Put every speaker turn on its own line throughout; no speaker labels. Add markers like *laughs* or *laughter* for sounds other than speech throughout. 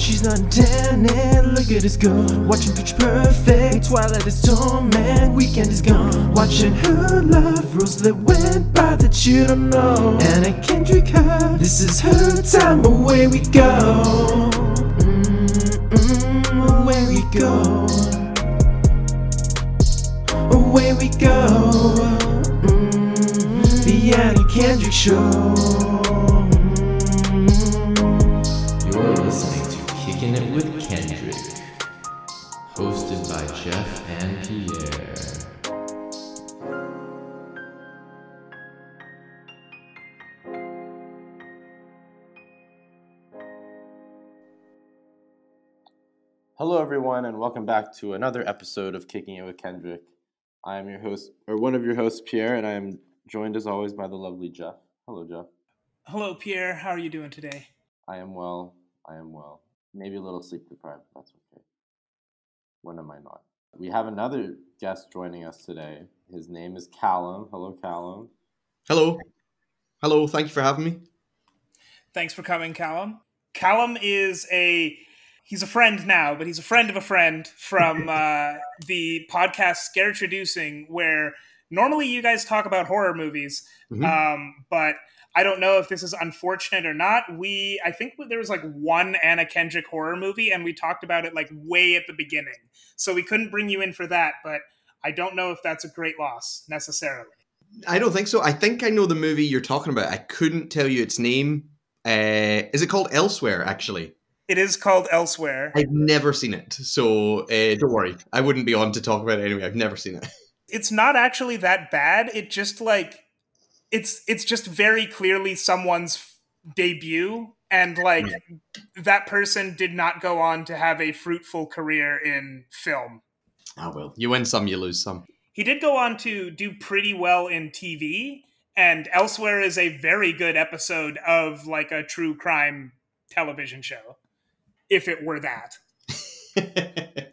she's not and look at us go. Watching Pitch Perfect, Twilight is torment, weekend is gone. Watching her love rules that went by that you don't know. Anna Kendrick, her, this is her time, away we go. Mm-mm, away we go. Away we go. Mm, the Anna Kendrick Show.
Everyone, and welcome back to another episode of Kicking It with Kendrick. I am your host, or one of your hosts, Pierre, and I am joined as always by the lovely Jeff. Hello, Jeff.
Hello, Pierre. How are you doing today?
I am well. I am well. Maybe a little sleep deprived. That's okay. When am I not? We have another guest joining us today. His name is Calum. Hello, Calum.
Hello. Hello. Thank you for having me.
Thanks for coming, Calum. Calum is a he's a friend now, but he's a friend of a friend from *laughs* uh, the podcast Scaretroducing, where normally you guys talk about horror movies,
Mhm.
um, but I don't know if this is unfortunate or not. We I think there was like one Anna Kendrick horror movie, and we talked about it like way at the beginning, so we couldn't bring you in for that. But I don't know if that's a great loss necessarily.
I don't think so. I think I know the movie you're talking about. I couldn't tell you its name. Uh, is it called Elsewhere, actually?
It is called Elsewhere.
I've never seen it. So uh, don't worry. I wouldn't be on to talk about it anyway. I've never seen it. *laughs*
it's not actually that bad. It just like it's it's just very clearly someone's debut and like that person did not go on to have a fruitful career in film.
Ah, well. You win some, you lose some.
He did go on to do pretty well in TV and Elsewhere is a very good episode of like a true crime television show if it were that. *laughs*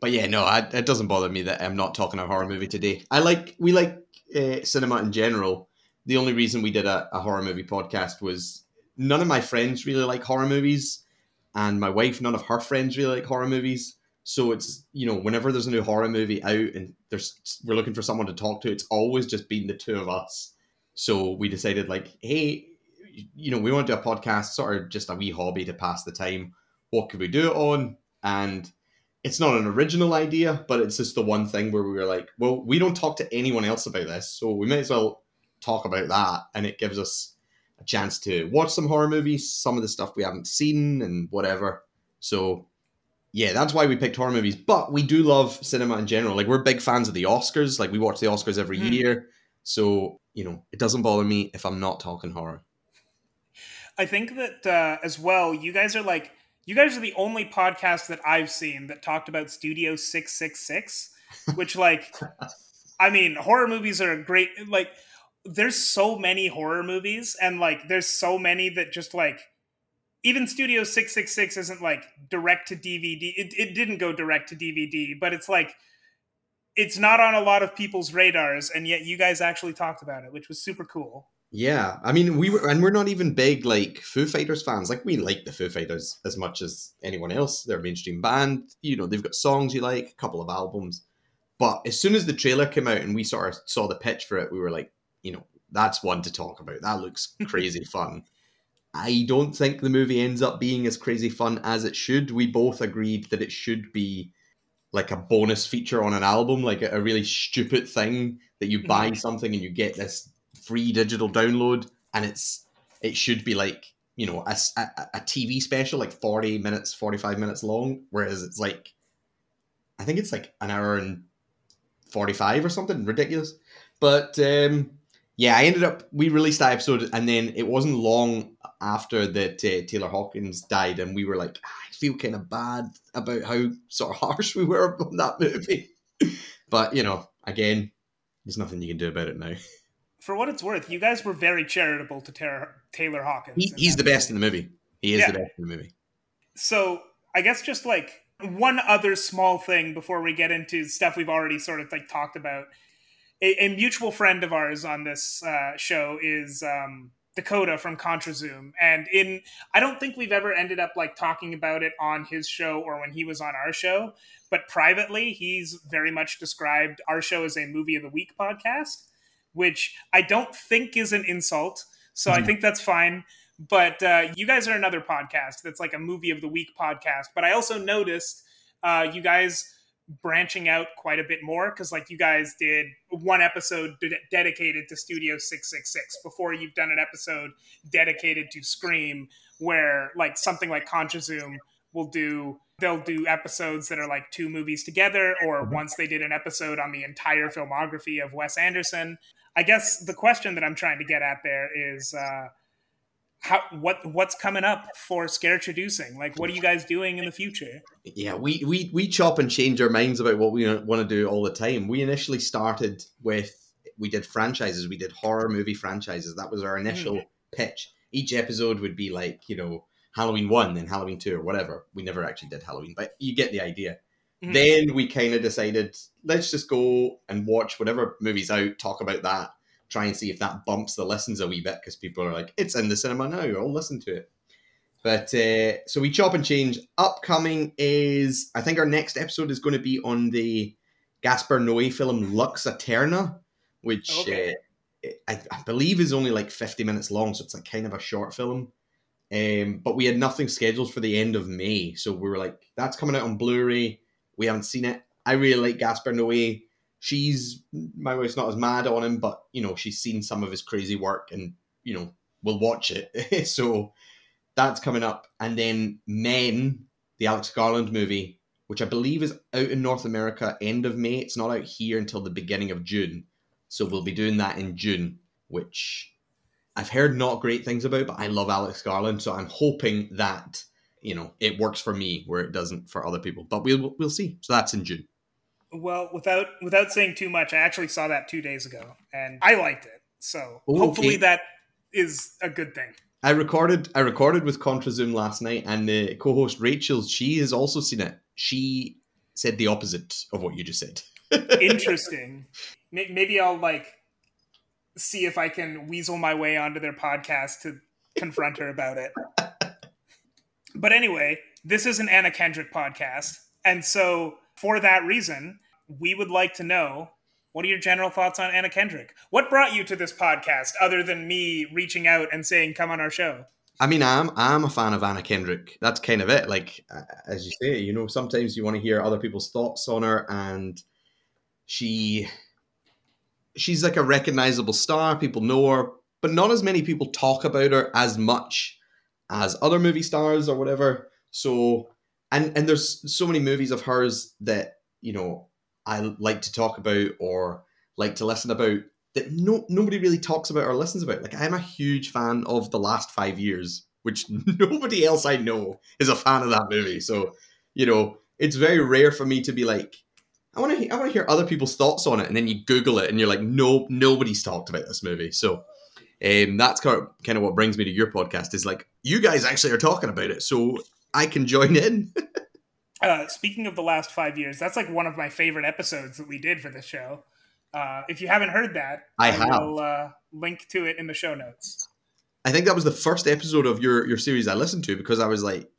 but yeah, no, I, it doesn't bother me that I'm not talking a horror movie today. I like we like uh, cinema in general. The only reason we did a, a horror movie podcast was none of my friends really like horror movies, and my wife, none of her friends really like horror movies. So it's you know whenever there's a new horror movie out and there's we're looking for someone to talk to, it's always just been the two of us. So we decided like, hey, you know, we want to do a podcast, sort of just a wee hobby to pass the time. What could we do it on? And it's not an original idea, but it's just the one thing where we were like, well, we don't talk to anyone else about this, so we may as well talk about that. And it gives us a chance to watch some horror movies, some of the stuff we haven't seen, and whatever. So, yeah, that's why we picked horror movies. But we do love cinema in general. Like, we're big fans of the Oscars. Like, we watch the Oscars every
Mm.
year. So, you know, it doesn't bother me if I'm not talking horror.
I think that uh, as well, you guys are like, you guys are the only podcast that I've seen that talked about Studio 666, which, like, *laughs* I mean, horror movies are a great, like, there's so many horror movies, and, like, there's so many that just, like, even Studio 666 isn't, like, direct to DVD. It, it didn't go direct to DVD, but it's, like, it's not on a lot of people's radars, and yet you guys actually talked about it, which was super cool.
Yeah, I mean, we were, and we're not even big like Foo Fighters fans. Like, we like the Foo Fighters as much as anyone else. They're a mainstream band. You know, they've got songs you like, a couple of albums. But as soon as the trailer came out and we sort of saw the pitch for it, we were like, you know, that's one to talk about. That looks *laughs* crazy fun. I don't think the movie ends up being as crazy fun as it should. We both agreed that it should be like a bonus feature on an album, like a, a really stupid thing that you buy mm-hmm. something and you get this free digital download, and it's it should be like you know a a TV special, like forty minutes, forty five minutes long, whereas it's like I think it's like an hour and forty five or something ridiculous. But um, yeah, I ended up we released that episode, and then it wasn't long after that uh, Taylor Hawkins died, and we were like, "Ah, I feel kind of bad about how sort of *laughs* harsh we were on that movie. *laughs* but you know, again, there's nothing you can do about it now. *laughs*
For what it's worth, you guys were very charitable to Taylor, Taylor Hawkins.
He, he's the best in the movie. He is
Yeah.
the best in the movie.
So I guess just like One other small thing before we get into stuff we've already sort of like talked about. A, a mutual friend of ours on this uh, show is um, Dakota from Contra Zoom, and in I don't think we've ever ended up like talking about it on his show or when he was on our show, but privately he's very much described our show as a movie of the week podcast, which I don't think is an insult. So mm-hmm. I think that's fine. But uh, you guys are another podcast that's like a movie of the week podcast. But I also noticed uh, you guys branching out quite a bit more because like you guys did one episode de- dedicated to studio 666 before you've done an episode dedicated to scream where like something like contra zoom will do they'll do episodes that are like two movies together or mm-hmm. once they did an episode on the entire filmography of wes anderson i guess the question that i'm trying to get at there is uh how what what's coming up for Scaretroducing like what are you guys doing in the future?
Yeah we we we chop and change our minds about what we want to do all the time. We initially started with we did franchises. We did horror movie franchises. That was our initial mm. pitch. Each episode would be like you know halloween 1 then halloween 2 or whatever. We never actually did halloween but you get the idea mm. then we kind of decided let's just go and watch whatever movies out talk about that try and see if that bumps the listens a wee bit because people are like, it's in the cinema now, I'll listen to it. But uh, so we chop and change. Upcoming is, I think our next episode is going to be on the Gaspar Noé film Lux Aeterna, which okay. uh, I, I, believe is only like 50 minutes long, so it's like kind of a short film. Um, but we had nothing scheduled for the end of May, so we were like, that's coming out on Blu ray. We haven't seen it. I really like Gaspar Noé she's my wife's not as mad on him, but you know she's seen some of his crazy work and you know will watch it. *laughs* so that's coming up, and then Men, the Alex Garland movie, which I believe is out in North America end of May. It's not out here until the beginning of June, so we'll be doing that in June, which I've heard not great things about, but I love Alex Garland, so I'm hoping that you know it works for me where it doesn't for other people. But we'll we'll see. So that's in June.
Well, without without saying too much, I actually saw that two days ago, and I liked it. So Ooh, hopefully okay. that is a good thing.
I recorded I recorded with Contra Zoom last night, and the co-host Rachel, she has also seen it. She said the opposite of what you just said. *laughs*
Interesting. Maybe I'll like see if I can weasel my way onto their podcast to confront her about it. But anyway, this is an Anna Kendrick podcast, and so for that reason, we would like to know what are your general thoughts on Anna Kendrick? What brought you to this podcast other than me reaching out and saying, come on our show?
I mean, I'm I'm a fan of Anna Kendrick. That's kind of it. Like as you say, you know, sometimes you want to hear other people's thoughts on her, and she she's like a recognizable star. People know her, but not as many people talk about her as much as other movie stars or whatever. So and and there's so many movies of hers that you know I like to talk about or like to listen about that no nobody really talks about or listens about. Like I'm a huge fan of the last five years, which *laughs* nobody else I know is a fan of that movie. So you know it's very rare for me to be like. I want to. I want to hear other people's thoughts on it, and then you Google it, and you're like, "No, nobody's talked about this movie." So, um, that's kind of, what brings me to your podcast. Is like you guys actually are talking about it, so I can join in. *laughs*
uh, speaking of the last five years, that's like one of my favorite episodes that we did for this show. Uh, if you haven't heard that,
I, I have.
will uh, link to it in the show notes.
I think that was the first episode of your your series I listened to because I was like,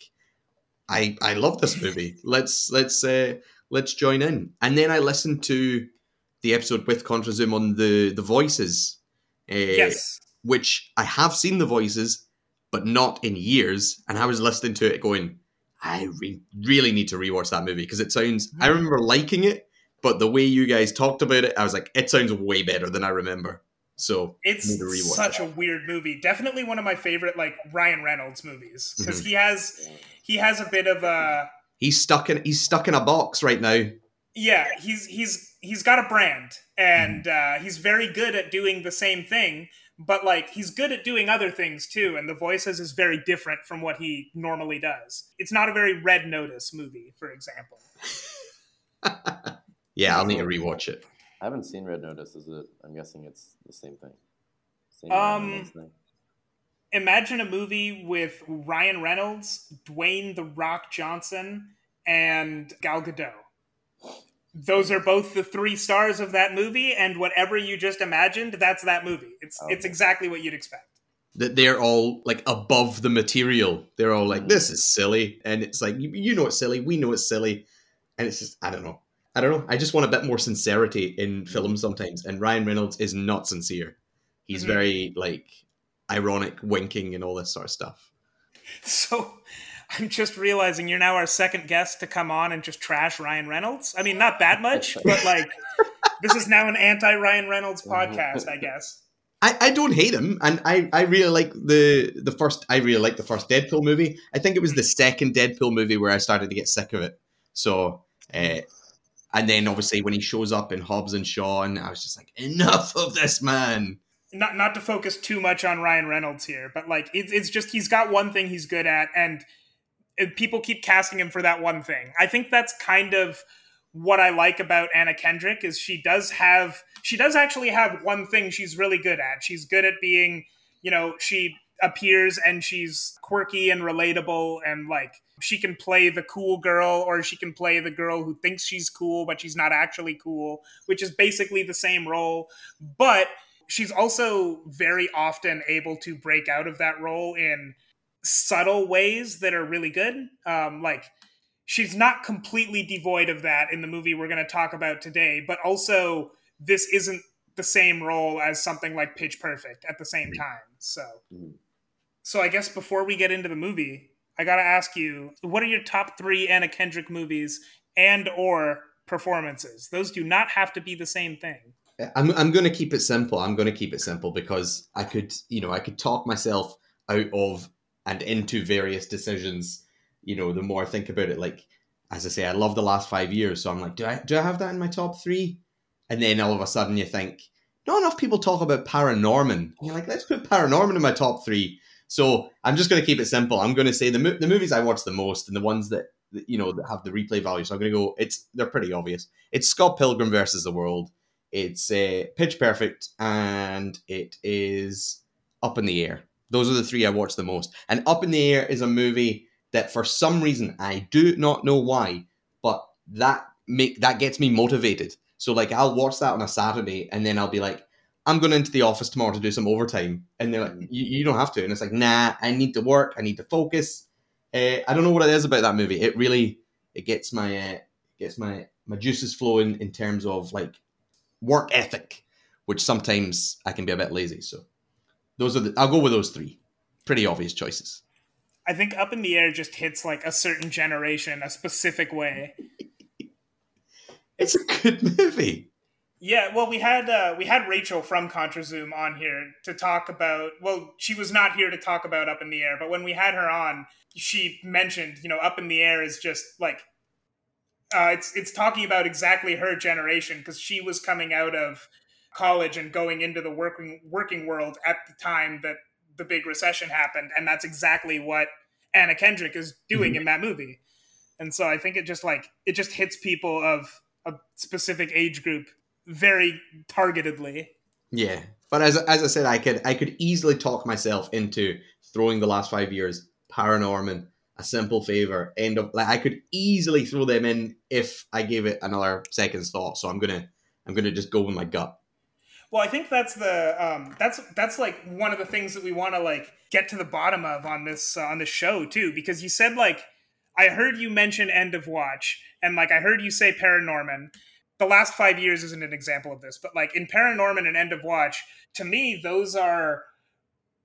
I I love this movie. *laughs* let's let's uh, let's join in. And then I listened to the episode with Contra Zoom on the the voices.
Uh, yes.
Which I have seen the voices, but not in years. And I was listening to it going, I re- really need to rewatch that movie because it sounds. I remember liking it, but the way you guys talked about it, I was like, it sounds way better than I remember. So
it's such it. a weird movie. Definitely one of my favorite like Ryan Reynolds movies because mm-hmm. he has he has a bit of a
he's stuck in he's stuck in a box right now.
Yeah, he's he's he's got a brand and mm. uh, he's very good at doing the same thing but like he's good at doing other things too and the voices is very different from what he normally does. It's not a very red notice movie for example. *laughs*
Yeah i'll need to rewatch it.
I haven't seen red notice is it? I'm guessing it's the same thing.
Same um thing. imagine a movie with ryan reynolds dwayne the rock johnson and Gal Gadot. Those are both the three stars of that movie, and whatever you just imagined, that's that movie. It's it's exactly what you'd expect.
that they're all like above the material. They're all like, "This is silly," and it's like, you, you know, it's silly. We know it's silly, and it's just, I don't know, I don't know. I just want a bit more sincerity in films sometimes, and Ryan Reynolds is not sincere. He's
Mhm.
very like ironic, winking, and all this sort of stuff. *laughs*
So I'm just realizing you're now our second guest to come on and just trash Ryan Reynolds. I mean, not that much, *laughs* but like this is now an anti Ryan Reynolds podcast, I guess.
I, I don't hate him, and I, I really like the the first. I really like the first Deadpool movie. I think it was the second Deadpool movie where I started to get sick of it. So, uh, and then obviously when he shows up in Hobbs and Shaw, and I was just like, enough of this man.
Not not to focus too much on Ryan Reynolds here, but like it's it's just he's got one thing he's good at, and and people keep casting him for that one thing. I think that's kind of what I like about Anna Kendrick is she does have she does actually have one thing she's really good at. She's good at being, you know, she appears and she's quirky and relatable and like she can play the cool girl or she can play the girl who thinks she's cool but she's not actually cool, which is basically the same role. But she's also very often able to break out of that role in subtle ways that are really good. Um, like she's not completely devoid of that in the movie we're going to talk about today, but also this isn't the same role as something like Pitch Perfect at the same time. So,
Mhm.
so I guess before we get into the movie, I got to ask you, what are your top three Anna Kendrick movies and or performances? Those do not have to be the same thing.
I'm I'm going to keep it simple. I'm going to keep it simple because I could, you know, I could talk myself out of and into various decisions. You know, the more I think about it, like as I say, I love the last five years, so I'm like, do I do I have that in my top three? And then all of a sudden you think, not enough people talk about Paranorman. And you're like, let's put Paranorman in my top three. So I'm just going to keep it simple. I'm going to say the mo- the movies I watch the most and the ones that you know that have the replay value. So I'm going to go. It's they're pretty obvious. It's Scott Pilgrim versus the World. It's uh, Pitch Perfect, and it is Up in the Air. Those are the three I watch the most. And Up in the Air is a movie that, for some reason, I do not know why, but that make that gets me motivated. So like, I'll watch that on a Saturday, and then I'll be like, I'm going into the office tomorrow to do some overtime, and they're like, you, you don't have to, and it's like, nah, I need to work, I need to focus. Uh, I don't know what it is about that movie. It really it gets my uh, gets my my juices flowing in terms of like work ethic, which sometimes I can be a bit lazy. So those are the I'll go with those three. Pretty obvious choices.
I think Up in the Air just hits like a certain generation a specific way.
It's a good movie.
Yeah, well, we had uh, we had Rachel from Contra Zoom on here to talk about. Well, she was not here to talk about Up in the Air, but when we had her on, she mentioned, you know, Up in the Air is just like uh, it's it's talking about exactly her generation because she was coming out of college and going into the working working world at the time that the big recession happened, and that's exactly what Anna Kendrick is doing mm-hmm. in that movie. And so I think it just like it just hits people of a specific age group very targetedly.
Yeah, but as as I said, I could I could easily talk myself into throwing the last five years, Paranorman, A Simple Favor, End of like I could easily throw them in if I gave it another second's thought. So I'm gonna I'm gonna just go with my gut.
Well, I think that's the um, that's that's like one of the things that we want to like get to the bottom of on this uh, on this show too, because you said like I heard you mention End of Watch, and like I heard you say Paranorman. The last five years isn't an example of this, but like in Paranorman and End of Watch, to me those are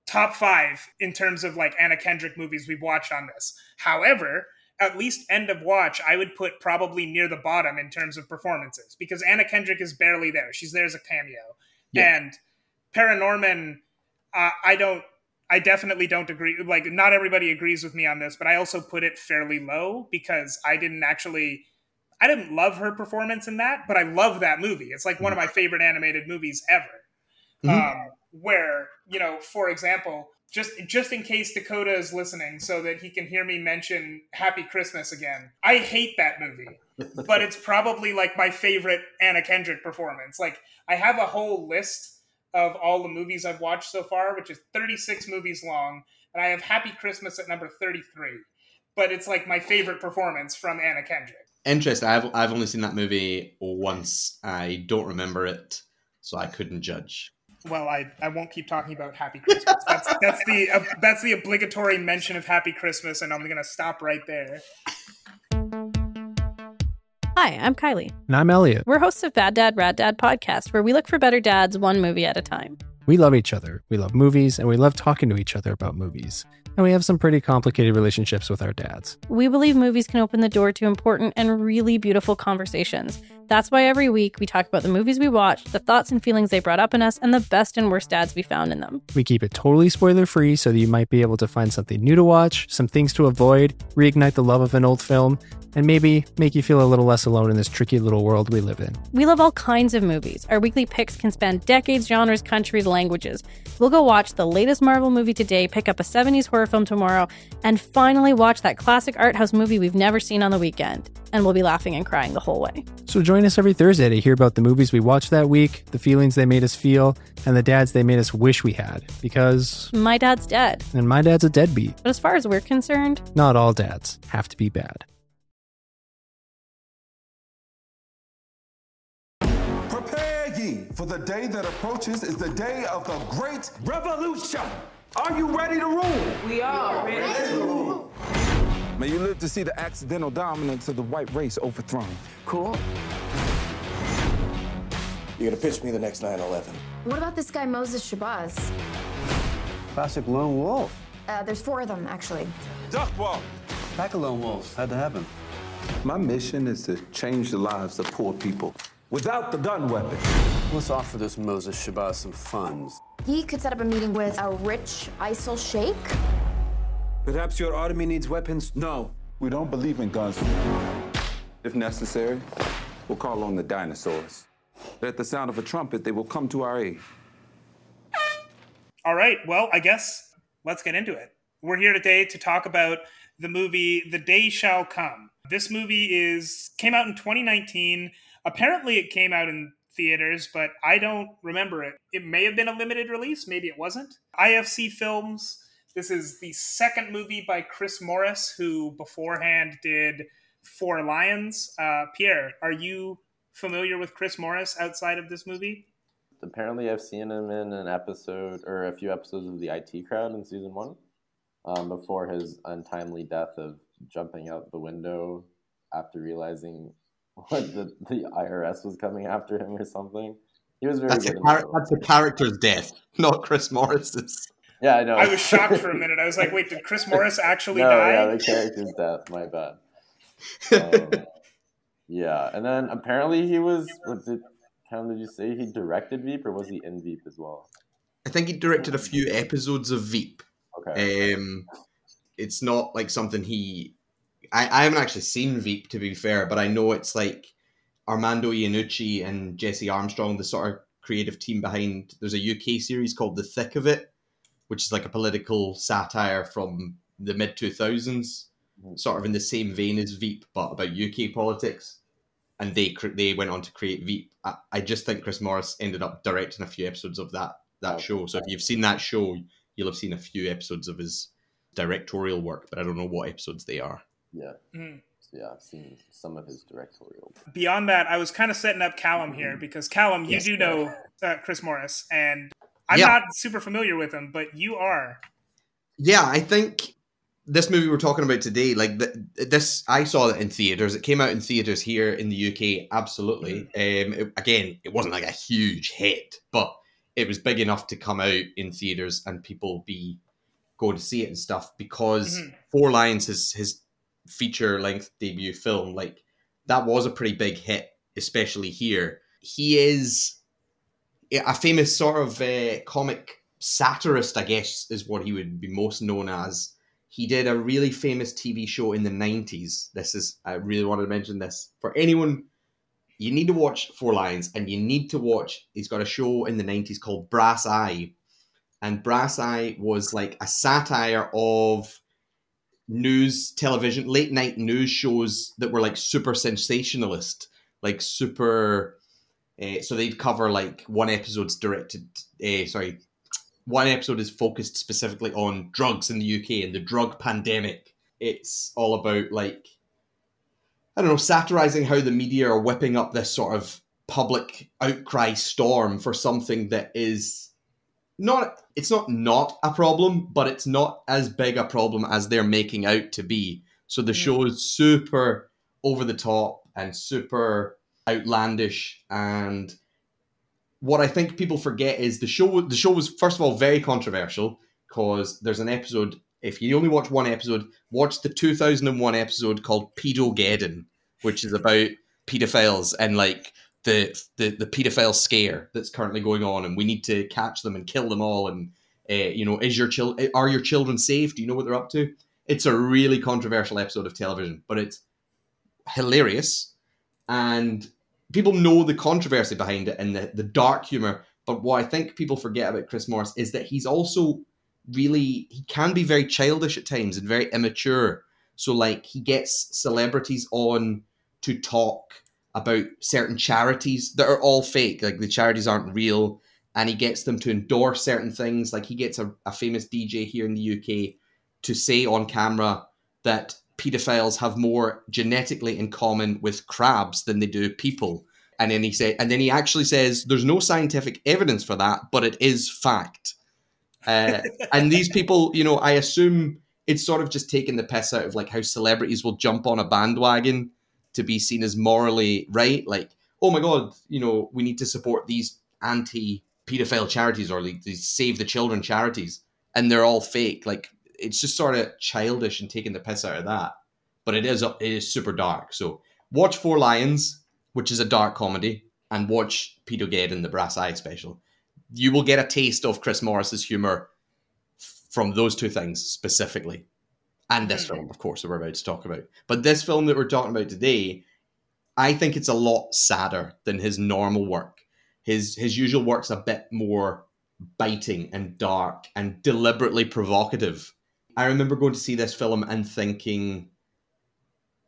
top five in terms of like Anna Kendrick movies we've watched on this. However, at least End of Watch, I would put probably near the bottom in terms of performances because Anna Kendrick is barely there. She's there as a cameo.
Yeah.
And Paranorman, uh, I don't, I definitely don't agree. Like, not everybody agrees with me on this, but I also put it fairly low because I didn't actually, I didn't love her performance in that, but I love that movie. It's like one of my favorite animated movies ever.
Mhm.
Um, where you know, for example, just just in case Dakota is listening, so that he can hear me mention Happy Christmas again. I hate that movie but it's probably like my favorite Anna Kendrick performance. Like I have a whole list of all the movies I've watched so far, which is 36 movies long, and I have Happy Christmas at number 33. but it's like my favorite performance from Anna Kendrick.
Interesting. I've I've only seen that movie once. I don't remember it, so I couldn't judge.
Well, I, I won't keep talking about Happy Christmas. That's that's the uh, that's the obligatory mention of Happy Christmas, and I'm gonna stop right there.
Hi, I'm Kylie.
And I'm Elliot.
We're hosts of Bad Dad, Rad Dad podcast, where we look for better dads one movie at a time.
We love each other. We love movies, and we love talking to each other about movies. And we have some pretty complicated relationships with our dads.
We believe movies can open the door to important and really beautiful conversations. That's why every week we talk about the movies we watched, the thoughts and feelings they brought up in us, and the best and worst dads we found in them.
We keep it totally spoiler free so that you might be able to find something new to watch, some things to avoid, reignite the love of an old film, and maybe make you feel a little less alone in this tricky little world we live in.
We love all kinds of movies. Our weekly picks can span decades, genres, countries, languages. We'll go watch the latest Marvel movie today, pick up a 70s horror film tomorrow, and finally watch that classic art house movie we've never seen on the weekend. And we'll be laughing and crying the whole way.
So join us every Thursday to hear about the movies we watched that week, the feelings they made us feel, and the dads they made us wish we had. Because,
My dad's dead.
and my dad's a deadbeat.
But as far as we're concerned,
Not all dads have to be bad.
Prepare for the day that approaches is the day of the great revolution. Are you ready to rule?
We are ready to rule.
May you live to see the accidental dominance of the white race overthrown.
Cool.
You're gonna pitch me the next 9 11.
What about this guy Moses Shabazz?
Classic lone wolf.
Uh, there's four of them, actually.
Duckwall.
Pack of lone wolves. Had to that happen?
My mission is to change the lives of poor people without the gun weapon.
Let's offer this Moses Shabazz some funds.
He could set up a meeting with a rich ISIL sheikh.
Perhaps your army needs weapons?
No, we don't believe in guns. If necessary, we'll call on the dinosaurs. At the sound of a trumpet, they will come to our aid.
All right, well, I guess let's get into it. We're here today to talk about the movie The Day Shall Come. This movie is came out in 2019. Apparently it came out in theaters, but I don't remember it. It may have been a limited release, maybe it wasn't. IFC Films. This is the second movie by Chris Morris, who beforehand did Four Lions. Uh, Pierre, are you familiar with Chris Morris outside of this movie?
Apparently, I've seen him in an episode or a few episodes of the IT Crowd in season one, um, before his untimely death of jumping out the window after realizing *laughs* what the, the IRS was coming after him or something. He was very
That's
good. in
char- that's a character's death, *laughs* not Chris Morris's.
Yeah, I know.
I was shocked for a minute. I was like, wait, did Chris *laughs* Morris actually
no,
die?
yeah, the character's death. My bad. Um, yeah, and then apparently he was. What did Cam? Did you say he directed Veep or was he in Veep as well?
I think he directed a few episodes of Veep.
Okay.
Um, it's not like something he. I, I haven't actually seen Veep to be fair, but I know it's like Armando Iannucci and Jesse Armstrong, the sort of creative team behind. There's a UK series called The Thick of It, which is like a political satire from the mid two thousands, sort of in the same vein as Veep, but about UK politics. And they they went on to create Veep. I, I just think Chris Morris ended up directing a few episodes of that that show. So if you've seen that show, you'll have seen a few episodes of his directorial work, but I don't know what episodes they are.
Yeah.
Mhm.
So yeah, I've seen some of his directorial.
Beyond that, I was kind of setting up Calum here because Calum, you
Yes,
do
sir.
know uh, Chris Morris, and I'm
Yeah.
not super familiar with him, but you are.
Yeah, I think this movie we're talking about today, like th- this, I saw it in theaters. It came out in theaters here in the UK. Absolutely. Um, it- again, it wasn't like a huge hit, but it was big enough to come out in theaters and people be going to see it and stuff because
Mhm.
Four Lions, has his feature length debut film, like that was a pretty big hit, especially here. He is a famous sort of uh, comic satirist, I guess, is what he would be most known as. He did a really famous TV show in the 90s. This is, I really wanted to mention this. For anyone, you need to watch Four Lions and you need to watch, he's got a show in the 90s called Brass Eye. And Brass Eye was like a satire of news television, late night news shows that were like super sensationalist, like super. Uh, so they'd cover like one episode's directed. Uh, sorry, one episode is focused specifically on drugs in the UK and the drug pandemic it's all about like I don't know, satirizing how the media are whipping up this sort of public outcry storm for something that is not it's not not a problem, but it's not as big a problem as they're making out to be. So the hmm. show is super over the top and super outlandish and what I think people forget is the show the show was first of all very controversial because there's an episode if you only watch one episode, watch the 2001 episode called Pedo Pedogeddon, which is about pedophiles and like the, the the pedophile scare that's currently going on, and we need to catch them and kill them all. And uh, you know, is your chil- are your children safe? Do you know what they're up to? It's a really controversial episode of television, but it's hilarious, and people know the controversy behind it and the, the dark humor. But what I think people forget about Chris Morris is that he's also really he can be very childish at times and very immature. So like he gets celebrities on to talk about certain charities that are all fake, like the charities aren't real, and he gets them to endorse certain things. Like he gets a, a famous DJ here in the UK to say on camera that pedophiles have more genetically in common with crabs than they do people. And then he say, and then he actually says, "There's no scientific evidence for that, but it is fact." Uh, *laughs* and these people, you know, I assume it's sort of just taking the piss out of like how celebrities will jump on a bandwagon to be seen as morally right. Like, oh my god, you know, we need to support these anti-pedophile charities or like these save the children charities, and they're all fake. Like, it's just sort of childish and taking the piss out of that. But it is it is super dark. So watch Four Lions, which is a dark comedy, and watch Pedogeddon, the Brass Eye special you will get a taste of Chris Morris's humor from those two things specifically. And this film, of course, that we're about to talk about. But this film that we're talking about today, I think it's a lot sadder than his normal work. His his usual work's a bit more biting and dark and deliberately provocative. I remember going to see this film and thinking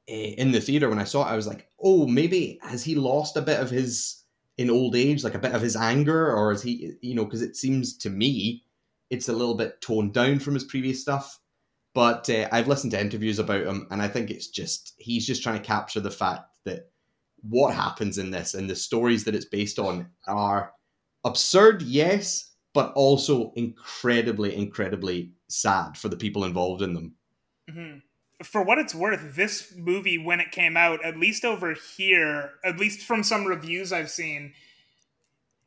eh, in the theater when I saw it, I was like, "Oh, maybe has he lost a bit of his in old age, like a bit of his anger, or is he, you know, because it seems to me it's a little bit toned down from his previous stuff. But uh, I've listened to interviews about him, and I think it's just he's just trying to capture the fact that what happens in this and the stories that it's based on are absurd, yes, but also incredibly, incredibly sad for the people involved in them.
Mm-hmm for what it's worth, this movie, when it came out, at least over here, at least from some reviews I've seen,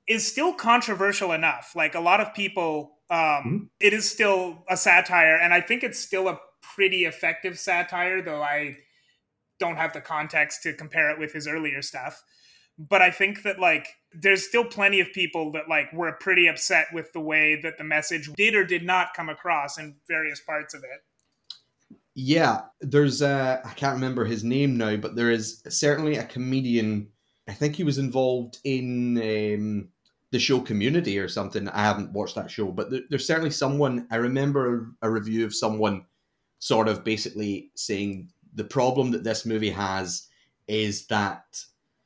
is still controversial enough. Like a lot of people, um, mm-hmm. it is still a satire, and I think it's still a pretty effective satire, though I don't have the context to compare it with his earlier stuff. But I think that like there's still plenty of people that like were pretty upset with the way that the message did or did not come across in various parts of it.
Yeah, there's uh, I can't remember his name now, but there is certainly a comedian. I think he was involved in um, the show Community or something. I haven't watched that show, but there, there's certainly someone. I remember a, review of someone sort of basically saying the problem that this movie has is that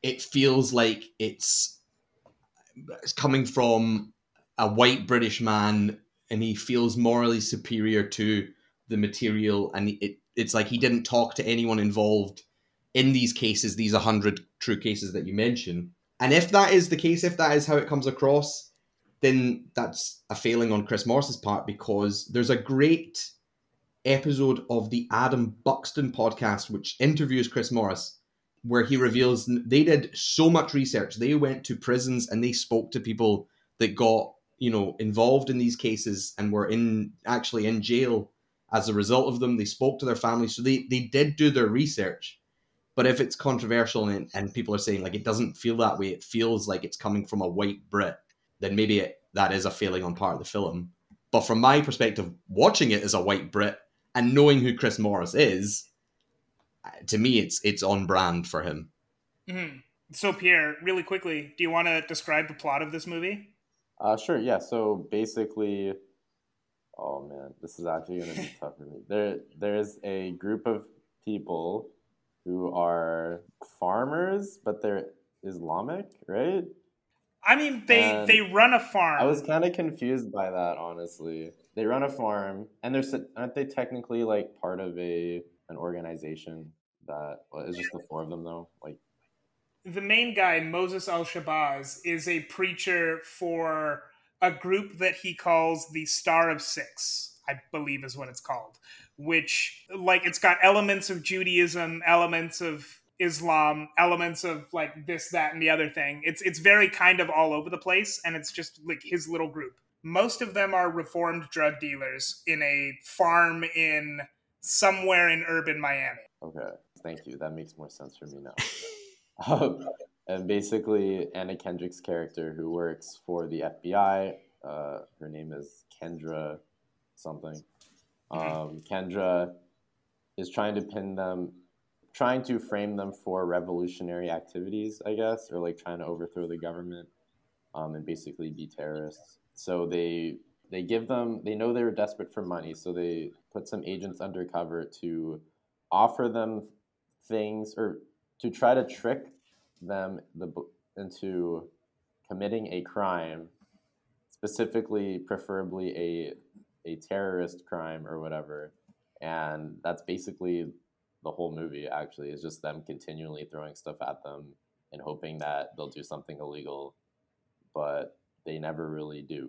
it feels like it's it's coming from a white British man and he feels morally superior to the material, and it, it's like he didn't talk to anyone involved in these cases, these 100 true cases that you mentioned. And if that is the case, if that is how it comes across, then that's a failing on Chris Morris's part because there's a great episode of the Adam Buxton podcast which interviews Chris Morris where he reveals they did so much research. They went to prisons and they spoke to people that got, you know, involved in these cases and were in actually in jail as a result of them. They spoke to their families, so they they did do their research. But if it's controversial and, and people are saying like it doesn't feel that way, it feels like it's coming from a white Brit, then maybe it, that is a failing on part of the film. But from my perspective, watching it as a white Brit and knowing who Chris Morris is, to me, it's it's on brand for him.
Mm-hmm. So, Pierre, really quickly, do you want to describe the plot of this movie?
Uh, sure. Yeah. So basically, oh man, this is actually gonna be *laughs* tough for me. There, there's a group of people who are farmers, but they're Islamic, right?
I mean, they and they run a farm.
I was kind of confused by that, honestly. They run a farm, and they're aren't they technically like part of a an organization that well, it's just the four of them though. Like
the main guy, Moses Al Shabazz, is a preacher for a group that he calls the Star of Six, I believe is what it's called, which, like, it's got elements of Judaism, elements of Islam, elements of like this, that, and the other thing. It's it's very kind of all over the place, and it's just like his little group. Most of them are reformed drug dealers in a farm in somewhere in urban Miami.
Okay, thank you. That makes more sense for me now. *laughs* Um, and basically, Anna Kendrick's character, who works for the FBI, uh, her name is Kendra something. Um, Kendra is trying to pin them, trying to frame them for revolutionary activities, I guess, or like trying to overthrow the government um, and basically be terrorists. So they they give them they know they were desperate for money, so they put some agents undercover to offer them things or to try to trick them the, into committing a crime, specifically, preferably a a terrorist crime or whatever, and that's basically the whole movie. Actually, is just them continually throwing stuff at them and hoping that they'll do something illegal, but they never really do.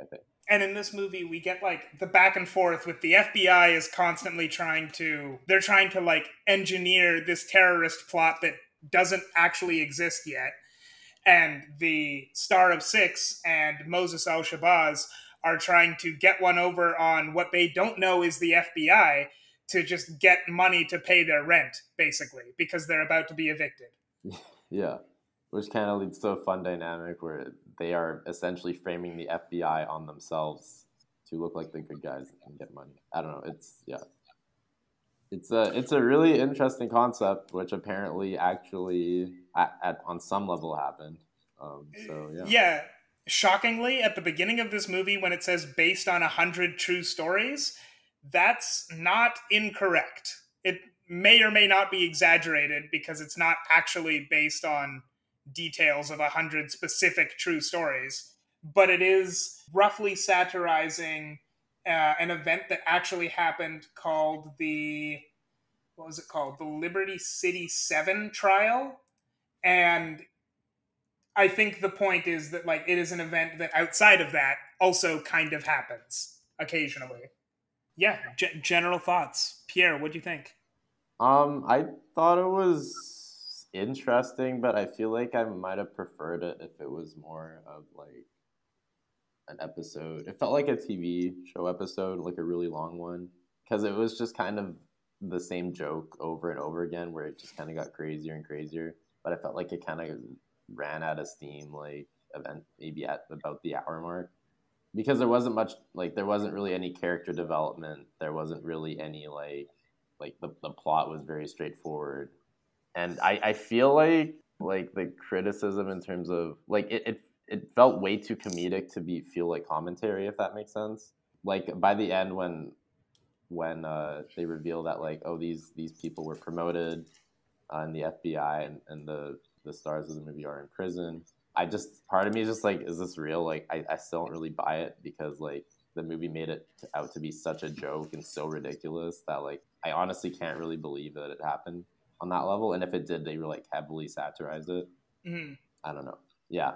I think.
And in this movie, we get like the back and forth with the FBI is constantly trying to, they're trying to like engineer this terrorist plot that doesn't actually exist yet. And the Star of Six and Moses Al Shabazz are trying to get one over on what they don't know is the FBI to just get money to pay their rent, basically, because they're about to be evicted. *laughs*
Yeah, which kind of leads to a fun dynamic where they are essentially framing the FBI on themselves to look like the good guys and get money. I don't know. It's yeah. It's a it's a really interesting concept, which apparently actually at, at on some level happened. Um, so yeah.
Yeah. Shockingly, at the beginning of this movie, when it says based on a hundred true stories, that's not incorrect. It may or may not be exaggerated because it's not actually based on details of a hundred specific true stories, but it is roughly satirizing uh, an event that actually happened called the what was it called? The Liberty City Seven trial, and I think the point is that like it is an event that outside of that also kind of happens occasionally. Yeah, g- general thoughts, Pierre. What do you think?
Um, I thought it was interesting, but I feel like I might have preferred it if it was more of like an episode. It felt like a TV show episode, like a really long one, because it was just kind of the same joke over and over again, where it just kind of got crazier and crazier. But I felt like it kind of ran out of steam, like event maybe at about the hour mark, because there wasn't much like there wasn't really any character development. There wasn't really any like like the the plot was very straightforward, and I I feel like like the criticism in terms of like it, it it felt way too comedic to be feel like commentary if that makes sense. Like by the end when when uh, they reveal that like oh these these people were promoted uh, the FBI and, and the the stars of the movie are in prison. I just part of me is just like is this real? Like I, I still don't really buy it because like the movie made it out to be such a joke and so ridiculous that like I honestly can't really believe that it happened on that level. And if it did they were like heavily satirized it.
Mm-hmm.
I don't know. Yeah.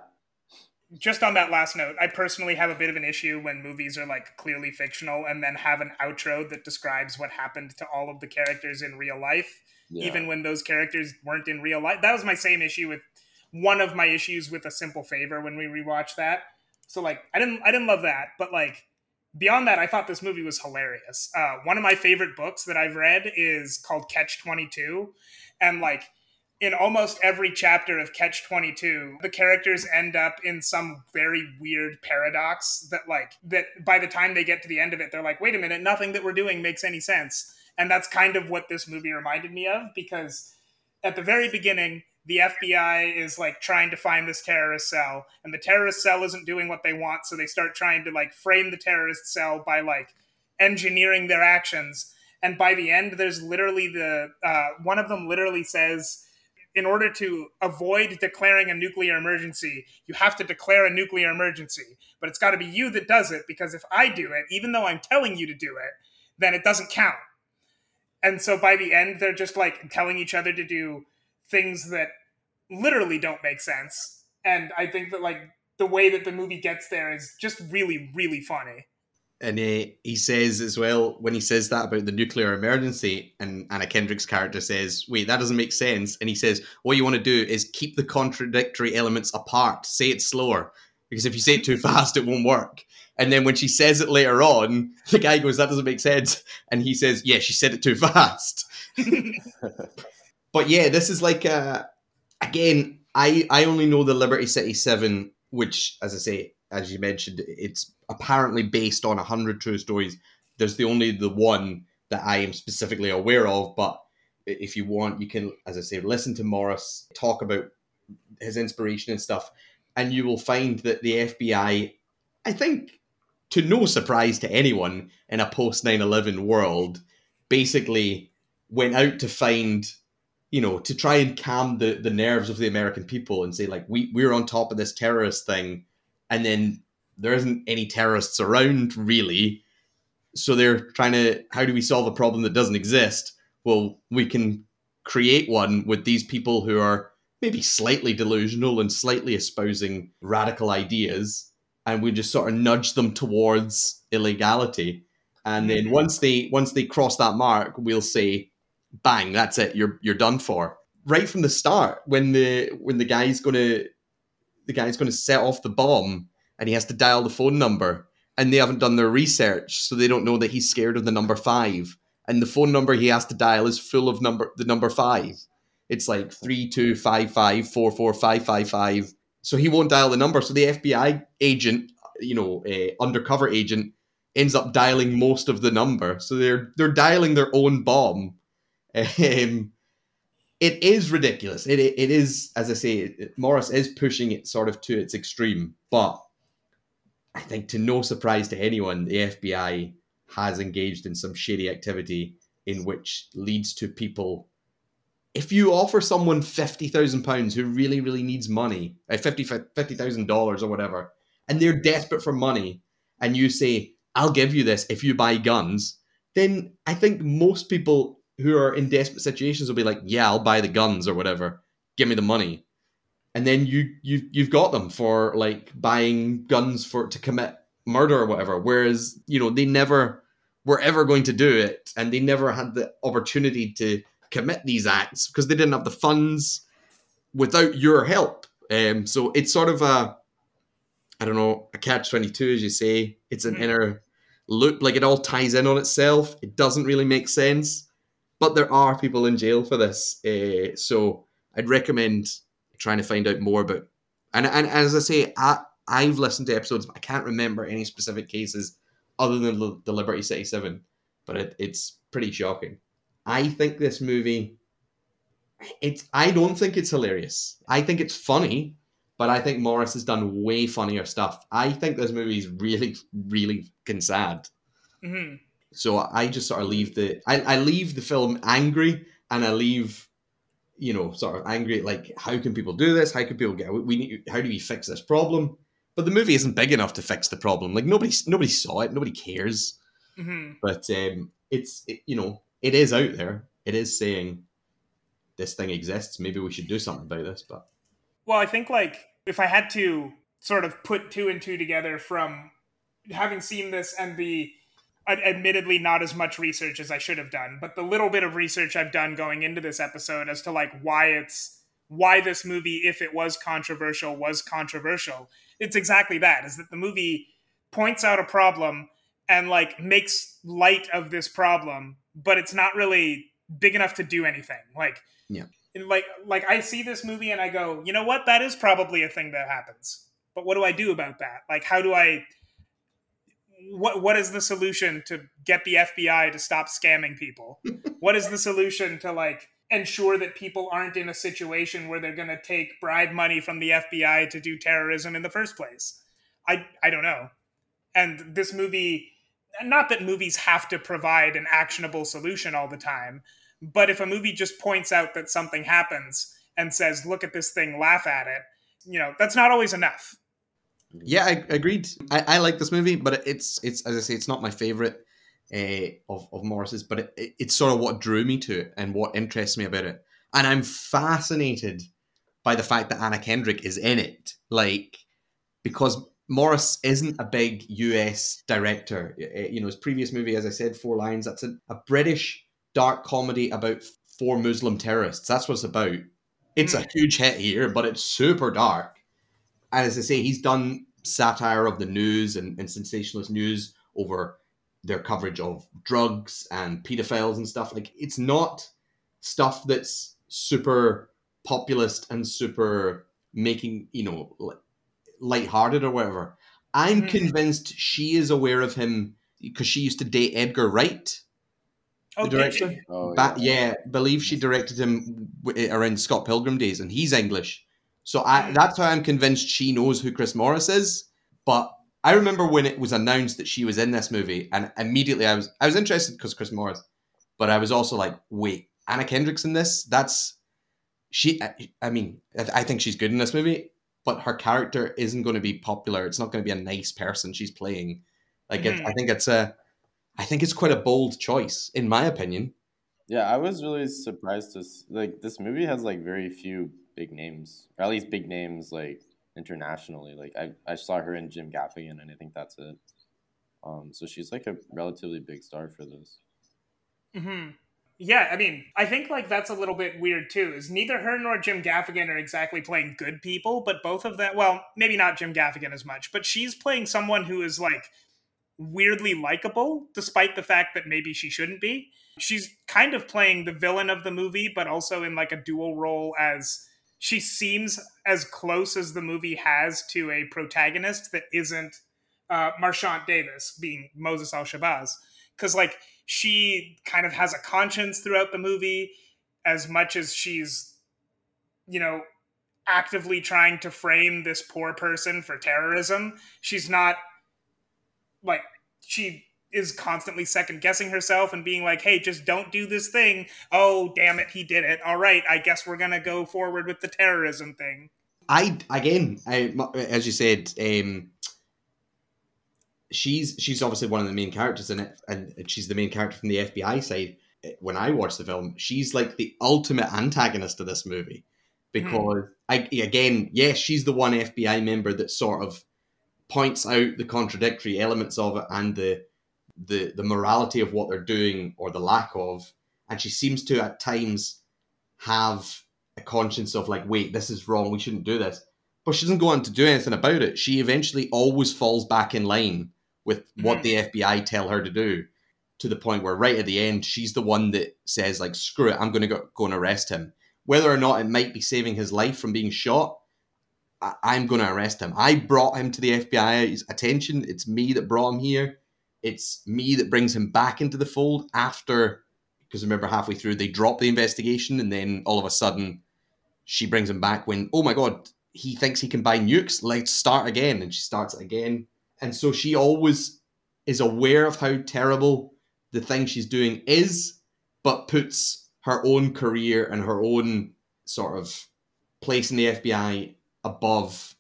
Just on that last note, I personally have a bit of an issue when movies are like clearly fictional and then have an outro that describes what happened to all of the characters in real life, yeah. even when those characters weren't in real life. That was my same issue with one of my issues with a simple favor when we rewatched that. So like I didn't I didn't love that, but like beyond that, I thought this movie was hilarious. Uh, one of my favorite books that I've read is called Catch Twenty Two, and like in almost every chapter of Catch 22, the characters end up in some very weird paradox that, like, that by the time they get to the end of it, they're like, wait a minute, nothing that we're doing makes any sense. And that's kind of what this movie reminded me of because at the very beginning, the FBI is like trying to find this terrorist cell, and the terrorist cell isn't doing what they want, so they start trying to like frame the terrorist cell by like engineering their actions. And by the end, there's literally the uh, one of them literally says, in order to avoid declaring a nuclear emergency, you have to declare a nuclear emergency. But it's got to be you that does it because if I do it, even though I'm telling you to do it, then it doesn't count. And so by the end, they're just like telling each other to do things that literally don't make sense. And I think that like the way that the movie gets there is just really, really funny.
And uh, he says as well when he says that about the nuclear emergency, and Anna Kendrick's character says, "Wait, that doesn't make sense." And he says, "What you want to do is keep the contradictory elements apart. Say it slower, because if you say it too *laughs* fast, it won't work." And then when she says it later on, the guy goes, "That doesn't make sense," and he says, "Yeah, she said it too *laughs* fast." but yeah, this is like uh, again, I I only know the Liberty City Seven, which, as I say, as you mentioned, it's apparently based on a hundred true stories. There's the only the one that I am specifically aware of, but if you want, you can, as I say, listen to Morris talk about his inspiration and stuff, and you will find that the FBI, I think, to no surprise to anyone in a post 9/11 world, basically went out to find you know, to try and calm the, the nerves of the American people and say, like, we, we're on top of this terrorist thing, and then there isn't any terrorists around, really. So they're trying to, how do we solve a problem that doesn't exist? Well, we can create one with these people who are maybe slightly delusional and slightly espousing radical ideas, and we just sort of nudge them towards illegality. And then mm-hmm. once they once they cross that mark, we'll say, bang, that's it, you're you're done for. Right from the start, when the when the guy's gonna the guy's gonna set off the bomb and he has to dial the phone number and they haven't done their research, so they don't know that he's scared of the number five. And the phone number he has to dial is full of number the number five. It's like three two five five four four five five five. So he won't dial the number. So the FBI agent, you know, uh, undercover agent, ends up dialing most of the number. So they're they're dialing their own bomb um, it is ridiculous. It, it, it is, as I say, Morris is pushing it sort of to its extreme. But I think, to no surprise to anyone, the FBI has engaged in some shady activity in which leads to people. If you offer someone fifty thousand pounds who really, really needs money, uh, fifty fifty thousand dollars or whatever, and they're desperate for money, and you say, "I'll give you this if you buy guns," then I think most people who are in desperate situations will be like, "Yeah, I'll buy the guns or whatever. Give me the money." And then you you you've got them for like buying guns for to commit murder or whatever. Whereas you know they never were ever going to do it, and they never had the opportunity to commit these acts because they didn't have the funds without your help. Um, so it's sort of a I don't know a catch twenty two, as you say. It's an inner loop, like it all ties in on itself. It doesn't really make sense but there are people in jail for this. Uh, so I'd recommend trying to find out more about. And and as I say, I I've listened to episodes. I can't remember any specific cases other than the, the Liberty City Seven, but it, it's pretty shocking. I think this movie. It's. I don't think it's hilarious. I think it's funny, but I think Morris has done way funnier stuff. I think this movie is really, really fucking sad.
Mm-hmm.
So I just sort of leave the I, I leave the film angry and I leave you know sort of angry like how can people do this? How can people get we need how do we fix this problem? But the movie isn't big enough to fix the problem. Like nobody nobody saw it, nobody cares.
Mm-hmm.
But um, it's it, you know it is out there. It is saying this thing exists. Maybe we should do something about this. But
well, I think like if I had to sort of put two and two together from having seen this and the admittedly not as much research as I should have done, but the little bit of research I've done going into this episode as to like why it's why this movie, if it was controversial, was controversial. It's exactly that is that the movie points out a problem and like makes light of this problem, but it's not really big enough to do anything. Like,
yeah,
like like I see this movie and I go, you know what, that is probably a thing that happens. But what do I do about that? Like, how do I what what is the solution to get the FBI to stop scamming people? *laughs* what is the solution to like ensure that people aren't in a situation where they're going to take bribe money from the FBI to do terrorism in the first place? I I don't know. And this movie not that movies have to provide an actionable solution all the time, but if a movie just points out that something happens and says, "Look at this thing, laugh at it," you know, that's not always enough.
Yeah, I agreed. I, I like this movie, but it's it's as I say, it's not my favorite. uh, of of Morris's, but it, it, it's sort of what drew me to it and what interests me about it. And I'm fascinated by the fact that Anna Kendrick is in it, like because Morris isn't a big US director. Uh, You know, his previous movie, as I said, Four Lions, that's a, a British dark comedy about four Muslim terrorists. That's what it's about. It's a huge hit here, but it's super dark. And as I say, he's done satire of the news and, and sensationalist news over their coverage of drugs and pedophiles and stuff. Like, it's not stuff that's super populist and super making, you know, like lighthearted or whatever. I'm
Mhm.
convinced she is aware of him because she used to date Edgar Wright,
Oh,
the director.
she? *laughs*
Oh,
Ba- yeah. believe she directed him around Scott Pilgrim days, and he's English. So I, that's how I'm convinced she knows who Chris Morris is. But I remember when it was announced that she was in this movie, and immediately I was I was interested because Chris Morris, but I was also like, wait, Anna Kendrick's in this? That's she. I, I mean, I, I think she's good in this movie, but her character isn't going to be popular. It's not going to be a nice person she's playing. Like it,
Mhm.
I think it's a, I think it's quite a bold choice, in my opinion.
Yeah, I was really surprised to like this movie has like very few big names, or at least big names like internationally. Like I, I saw her in Jim Gaffigan, and I think that's it. Um, so she's like a relatively big star for this.
hmm Yeah, I mean, I think like that's a little bit weird too. Is neither her nor Jim Gaffigan are exactly playing good people, but both of them. Well, maybe not Jim Gaffigan as much, but she's playing someone who is like weirdly likable, despite the fact that maybe she shouldn't be. She's kind of playing the villain of the movie, but also in like a dual role as she seems as close as the movie has to a protagonist that isn't uh, Marchant Davis, being Moses Al Shabazz. Because, like, she kind of has a conscience throughout the movie as much as she's, you know, actively trying to frame this poor person for terrorism. She's not, like, she is constantly second guessing herself and being like, hey, just don't do this thing. Oh, damn it, he did it. All right, I guess we're to go forward with the terrorism thing.
I again, I as you said, um, she's she's obviously one of the main characters in it, and she's the main character from the FBI side. When I watch the film, she's like the ultimate antagonist of this movie because I again, yes, she's the one FBI member that sort of points out the contradictory elements of it and the the the morality of what they're doing or the lack of, and she seems to at times have a conscience of like, wait, this is wrong, we shouldn't do this. But she doesn't go on to do anything about it. She eventually always falls back in line with what
Mhm.
the FBI tell her to do, to the point where right at the end, she's the one that says like, screw it, I'm going to go, go and arrest him. Whether or not it might be saving his life from being shot, I- I'm going to arrest him. I brought him to the FBI's attention. It's me that brought him here. It's me that brings him back into the fold after, because remember, halfway through, they drop the investigation, and then all of a sudden, she brings him back when, oh my god, he thinks he can buy nukes. Let's start again. And she starts again. And so she always is aware of how terrible the thing she's doing is, but puts her own career and her own sort of place in the FBI above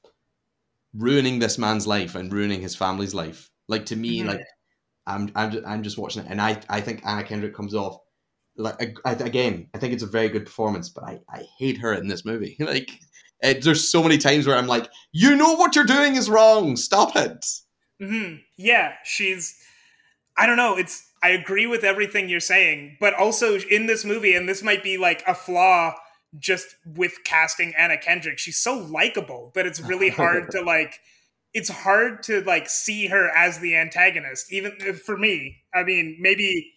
ruining this man's life and ruining his family's life. Like to me,
Mhm.
like I'm I'm just, I'm just watching it, and I I think Anna Kendrick comes off like I, again. I think it's a very good performance, but I I hate her in this movie. *laughs* like it, there's so many times where I'm like, you know what you're doing is wrong. Stop it.
Hmm Yeah, she's. I don't know. It's. I agree with everything you're saying, but also in this movie, and this might be like a flaw just with casting Anna Kendrick. She's so likable that it's really *laughs* hard to like. It's hard to like see her as the antagonist, even uh, for me. I mean, maybe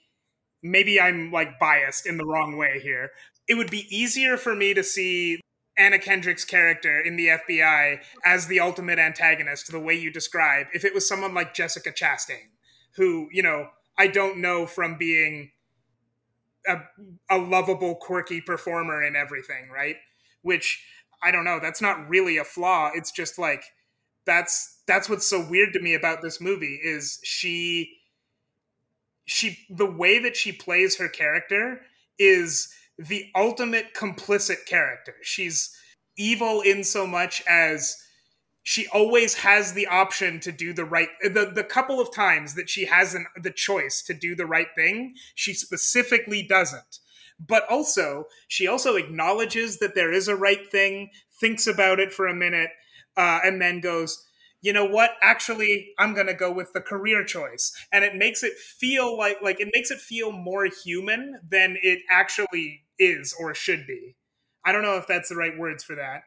maybe I'm like biased in the wrong way here. It would be easier for me to see Anna Kendrick's character in the FBI as the ultimate antagonist, the way you describe, if it was someone like Jessica Chastain, who, you know, I don't know from being a, a lovable, quirky performer in everything, right? Which I don't know, that's not really a flaw. It's just like that's that's what's so weird to me about this movie is she she the way that she plays her character is the ultimate complicit character. She's evil in so much as she always has the option to do the right the the couple of times that she has an, the choice to do the right thing she specifically doesn't. But also she also acknowledges that there is a right thing thinks about it for a minute uh, and then goes you know what? Actually i'm going to go with the career choice. And it makes it feel like like it makes it feel more human than it actually is or should be i don't know if that's the right words for that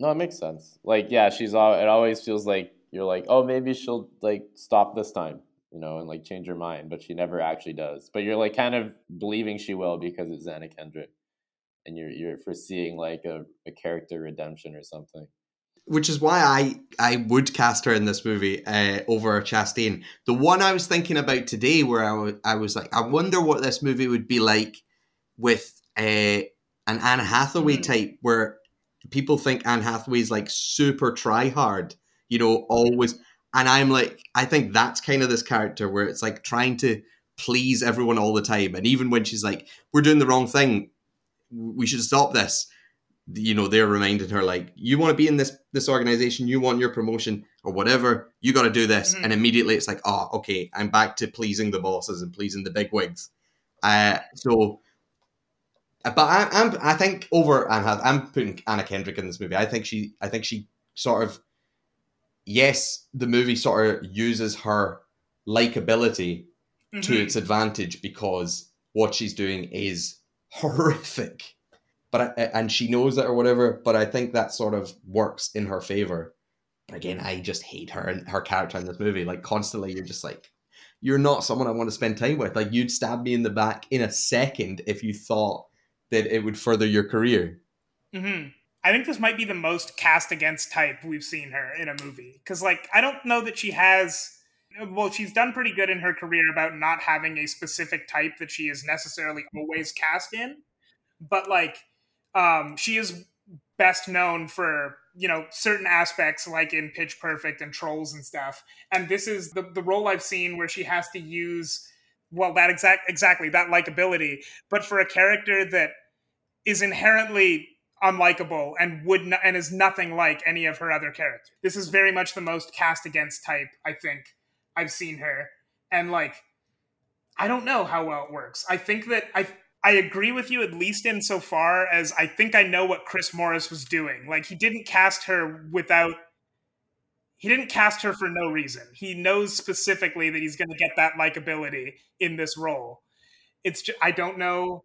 No, it makes sense. Like, yeah, she's all. It always feels like you're like, oh, maybe she'll like stop this time, you know, and like change her mind, but she never actually does. But you're like kind of believing she will because it's Anna Kendrick, and you're you're foreseeing like a, a character redemption or something.
which is why I I would cast her in this movie uh, over Chastain. The one I was thinking about today, where I I was like, I wonder what this movie would be like with uh, an Anne Hathaway type, where people think Anne Hathaway's like super try hard, you know, always. And I'm like, I think that's kind of this character where it's like trying to please everyone all the time, and even when she's like, "We're doing the wrong thing, we should stop this." you know they're reminding her like you want to be in this this organization you want your promotion or whatever you got to do this
Mhm.
and immediately it's like oh okay i'm back to pleasing the bosses and pleasing the big wigs uh so uh, but I, I'm I think over Anne Hath- I'm putting Anna Kendrick in this movie. I think she I think she sort of yes the movie sort of uses her likability to
Mhm.
its advantage because what she's doing is horrific. But I, and she knows it or whatever. But I think that sort of works in her favor. But again, I just hate her and her character in this movie. Like constantly, you're just like, you're not someone I want to spend time with. Like you'd stab me in the back in a second if you thought that it would further your career.
hmm I think this might be the most cast against type we've seen her in a movie. Because, like, I don't know that she has. Well, she's done pretty good in her career about not having a specific type that she is necessarily always cast in. But, like, um, she is best known for, you know, certain aspects, like in Pitch Perfect and Trolls and stuff. And this is the, the role I've seen where she has to use, well, that exact exactly that likability, but for a character that is inherently unlikable and would not, and is nothing like any of her other characters. This is very much the most cast against type I think I've seen her, and like I don't know how well it works. I think that I I agree with you at least insofar as I think I know what Chris Morris was doing. Like he didn't cast her without he didn't cast her for no reason. He knows specifically that he's going to get that likability in this role. It's just, I don't know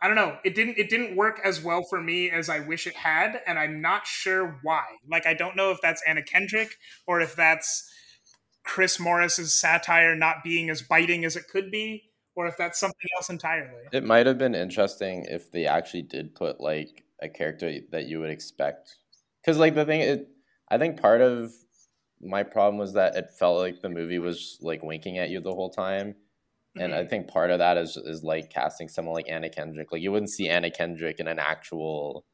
I don't know. It didn't it didn't work as well for me as I wish it had, and I'm not sure why. Like I don't know if that's Anna Kendrick or if that's Chris Morris's satire not being as biting as it could be, or if that's something else entirely.
It might have been interesting if they actually did put like a character that you would expect. Because like the thing, it, I think part of my problem was that it felt like the movie was like winking at you the whole time, and I think part of that is is like casting someone like Anna Kendrick. Like you wouldn't see Anna Kendrick in an actual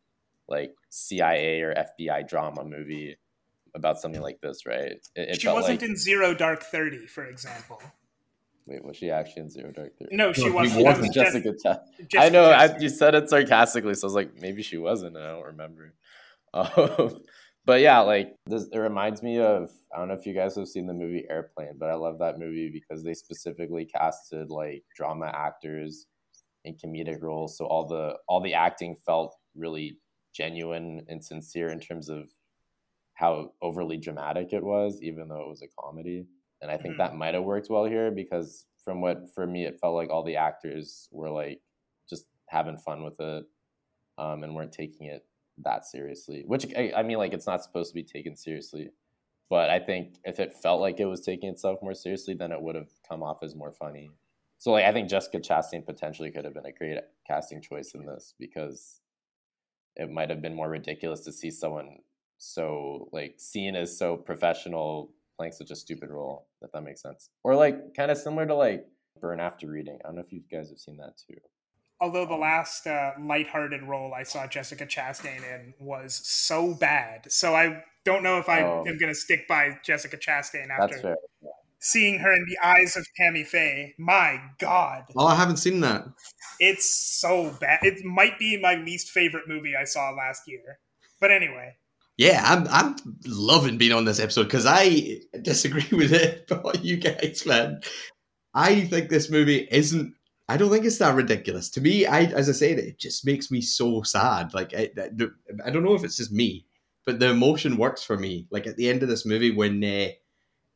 like CIA or FBI drama movie about something like this, right? It, it
she
felt
wasn't
like,
in Zero Dark Thirty, for example.
Wait, was she actually in Zero Dark Thirty?
No, she
No,
wasn't. That was Jes-
Jessica Chastain. I
Jessica
know. I, you said it sarcastically, so I was like, maybe she wasn't. and I don't remember. *laughs* Um, but yeah, like this, it reminds me of. I don't know if you guys have seen the movie Airplane, but I love that movie because they specifically casted like drama actors in comedic roles, so all the all the acting felt really genuine and sincere in terms of how overly dramatic it was, even though it was a comedy. And I think
Mhm.
that might have worked well here because from what for me it felt like all the actors were like just having fun with it um, and weren't taking it that seriously. Which I, I mean, like it's not supposed to be taken seriously, but I think if it felt like it was taking itself more seriously, then it would have come off as more funny. So like I think Jessica Chastain potentially could have been a great casting choice in this because it might have been more ridiculous to see someone so like seen as so professional playing such a stupid role if that makes sense or like kind of similar to like burn after reading i don't know if you guys have seen that too
Although the last uh, lighthearted role I saw Jessica Chastain in was so bad, so I don't know if I
Oh.
am going to stick by Jessica Chastain after
fair
seeing her in the eyes of Tammy Faye. My God,
Oh, I haven't seen that.
it's so bad. It might be my least favorite movie I saw last year. But anyway,
Yeah, I'm I'm loving being on this episode because I disagree *laughs* with it but you guys, man. I think this movie isn't. I don't think it's that ridiculous. To me, I as I said, it just makes me so sad. Like I, I don't know if it's just me, but the emotion works for me. Like at the end of this movie, when uh,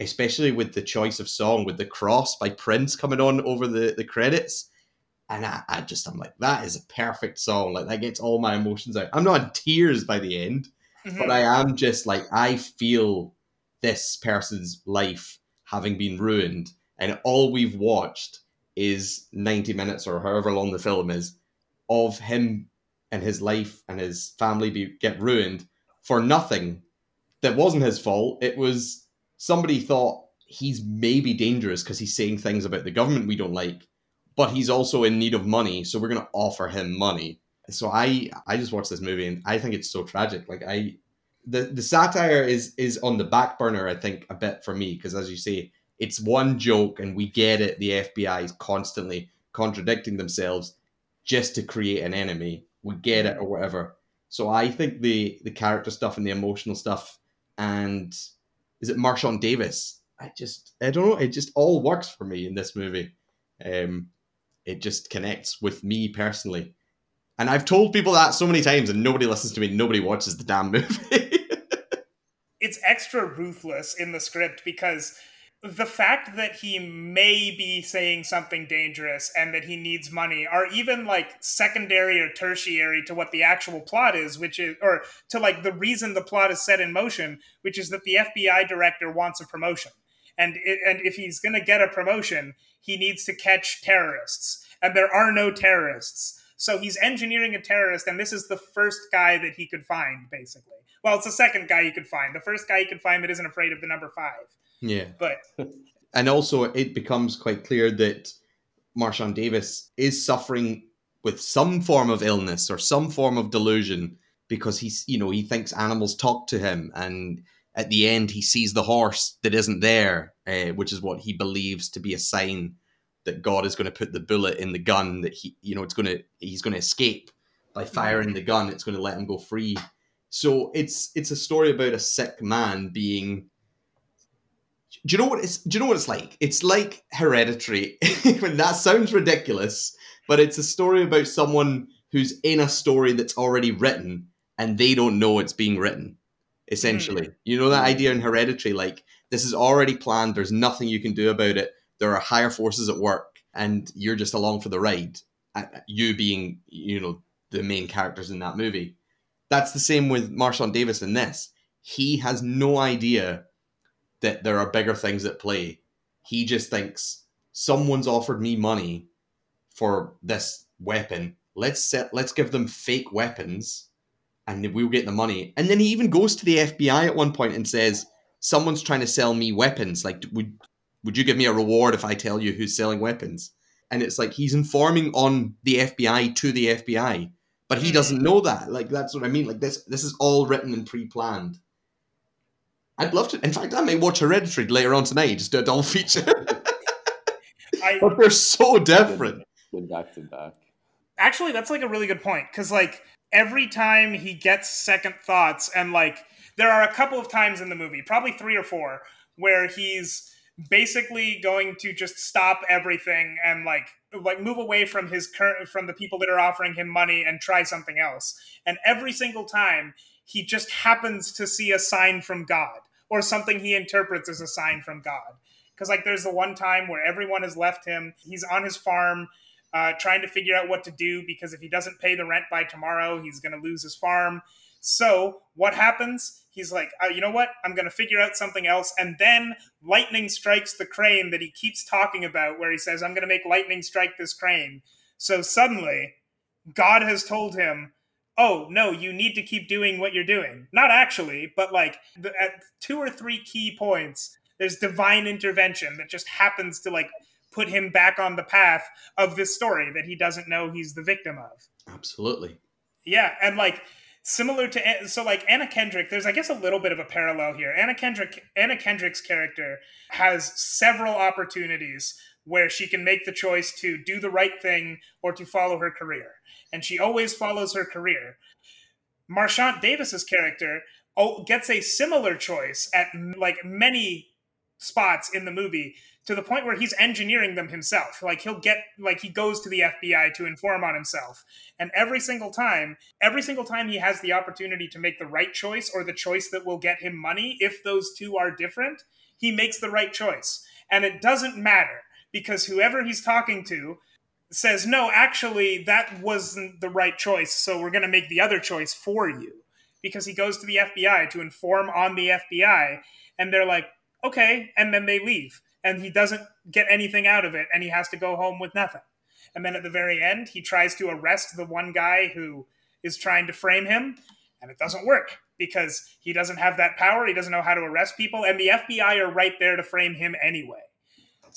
especially with the choice of song, with the cross by Prince coming on over the the credits, and I, I just I'm like that is a perfect song. Like that gets all my emotions out. I'm not in tears by the end
Mhm.
but I am just like I feel this person's life having been ruined, and all we've watched is ninety minutes or however long the film is of him and his life and his family be, get ruined for nothing that wasn't his fault. It was somebody thought he's maybe dangerous because he's saying things about the government we don't like, but he's also in need of money, so we're going to offer him money. So I I just watched this movie and I think it's so tragic. Like I the the satire is is on the back burner I think a bit for me because as you say it's one joke and we get it the FBI is constantly contradicting themselves just to create an enemy. We get it or whatever. So I think the the character stuff and the emotional stuff and is it Marshawn Davis? I just I don't know. It just all works for me in this movie. Um, it just connects with me personally. And I've told people that so many times, and nobody listens to me. Nobody watches the damn *laughs* movie.
it's extra ruthless in the script because the fact that he may be saying something dangerous and that he needs money are even like secondary or tertiary to what the actual plot is which is or to like the reason the plot is set in motion which is that the FBI director wants a promotion. And it, and if he's going to get a promotion he needs to catch terrorists. And there are no terrorists. So he's engineering a terrorist and this is the first guy that he could find basically. Well it's the second guy he could find. The first guy he could find that isn't afraid of the number 5
yeah.
but
and also, it becomes quite clear that Marshawn Davis is suffering with some form of illness or some form of delusion because he's, you know, he thinks animals talk to him. And at the end, he sees the horse that isn't there, uh, which is what he believes to be a sign that God is going to put the bullet in the gun that he, you know, it's going to, he's going to escape by firing the gun. It's going to let him go free. So it's it's a story about a sick man being do you know what it's do you know what it's like? It's like hereditary. *laughs* That sounds ridiculous but it's a story about someone who's in a story that's already written and they don't know it's being written essentially. Hmm. You know that hmm. idea in hereditary like this is already planned there's nothing you can do about it there are higher forces at work and you're just along for the ride uh, uh you being you know the main characters in that movie. That's the same with marshawn davis in this. He has no idea that there are bigger things at play. He just thinks someone's offered me money for this weapon. Let's set let's give them fake weapons and we'll get the money. And then he even goes to the FBI at one point and says, Someone's trying to sell me weapons. Like would would you give me a reward if I tell you who's selling weapons? And it's like he's informing on the FBI to the FBI. But he hmm. doesn't know that. Like that's what I mean. Like this this is all written and pre-planned. I'd love to. In fact, I may watch Hereditary later on tonight. Just do a double feature. *laughs*
I,
but they're so different.
Good back to back.
actually that's like a really good point because like every time he gets second thoughts and like there are a couple of times in the movie probably three or four where he's basically going to just stop everything and like like move away from his current from the people that are offering him money and try something else and every single time he just happens to see a sign from god or something he interprets as a sign from god because like there's the one time where everyone has left him he's on his farm uh, trying to figure out what to do because if he doesn't pay the rent by tomorrow, he's going to lose his farm. So what happens? He's like, uh, you know what? I'm going to figure out something else. And then lightning strikes the crane that he keeps talking about, where he says, I'm going to make lightning strike this crane. So suddenly, God has told him, oh, no, you need to keep doing what you're doing. Not actually, but like the, at two or three key points, there's divine intervention that just happens to like put him back on the path of this story that he doesn't know he's the victim of.
Absolutely.
Yeah, and like similar to so like Anna Kendrick, there's I guess a little bit of a parallel here. Anna Kendrick Anna Kendrick's character has several opportunities where she can make the choice to do the right thing or to follow her career. And she always follows her career. Marchant Davis's character oh, gets a similar choice at like many spots in the movie to the point where he's engineering them himself. Like he'll get like he goes to the FBI to inform on himself. And every single time, every single time he has the opportunity to make the right choice or the choice that will get him money, if those two are different, he makes the right choice. And it doesn't matter because whoever he's talking to says, "No, actually that wasn't the right choice, so we're going to make the other choice for you." Because he goes to the FBI to inform on the FBI and they're like, "Okay," and then they leave and he doesn't get anything out of it and he has to go home with nothing. And then at the very end, he tries to arrest the one guy who is trying to frame him, and it doesn't work because he doesn't have that power. He doesn't know how to arrest people, and the FBI are right there to frame him anyway.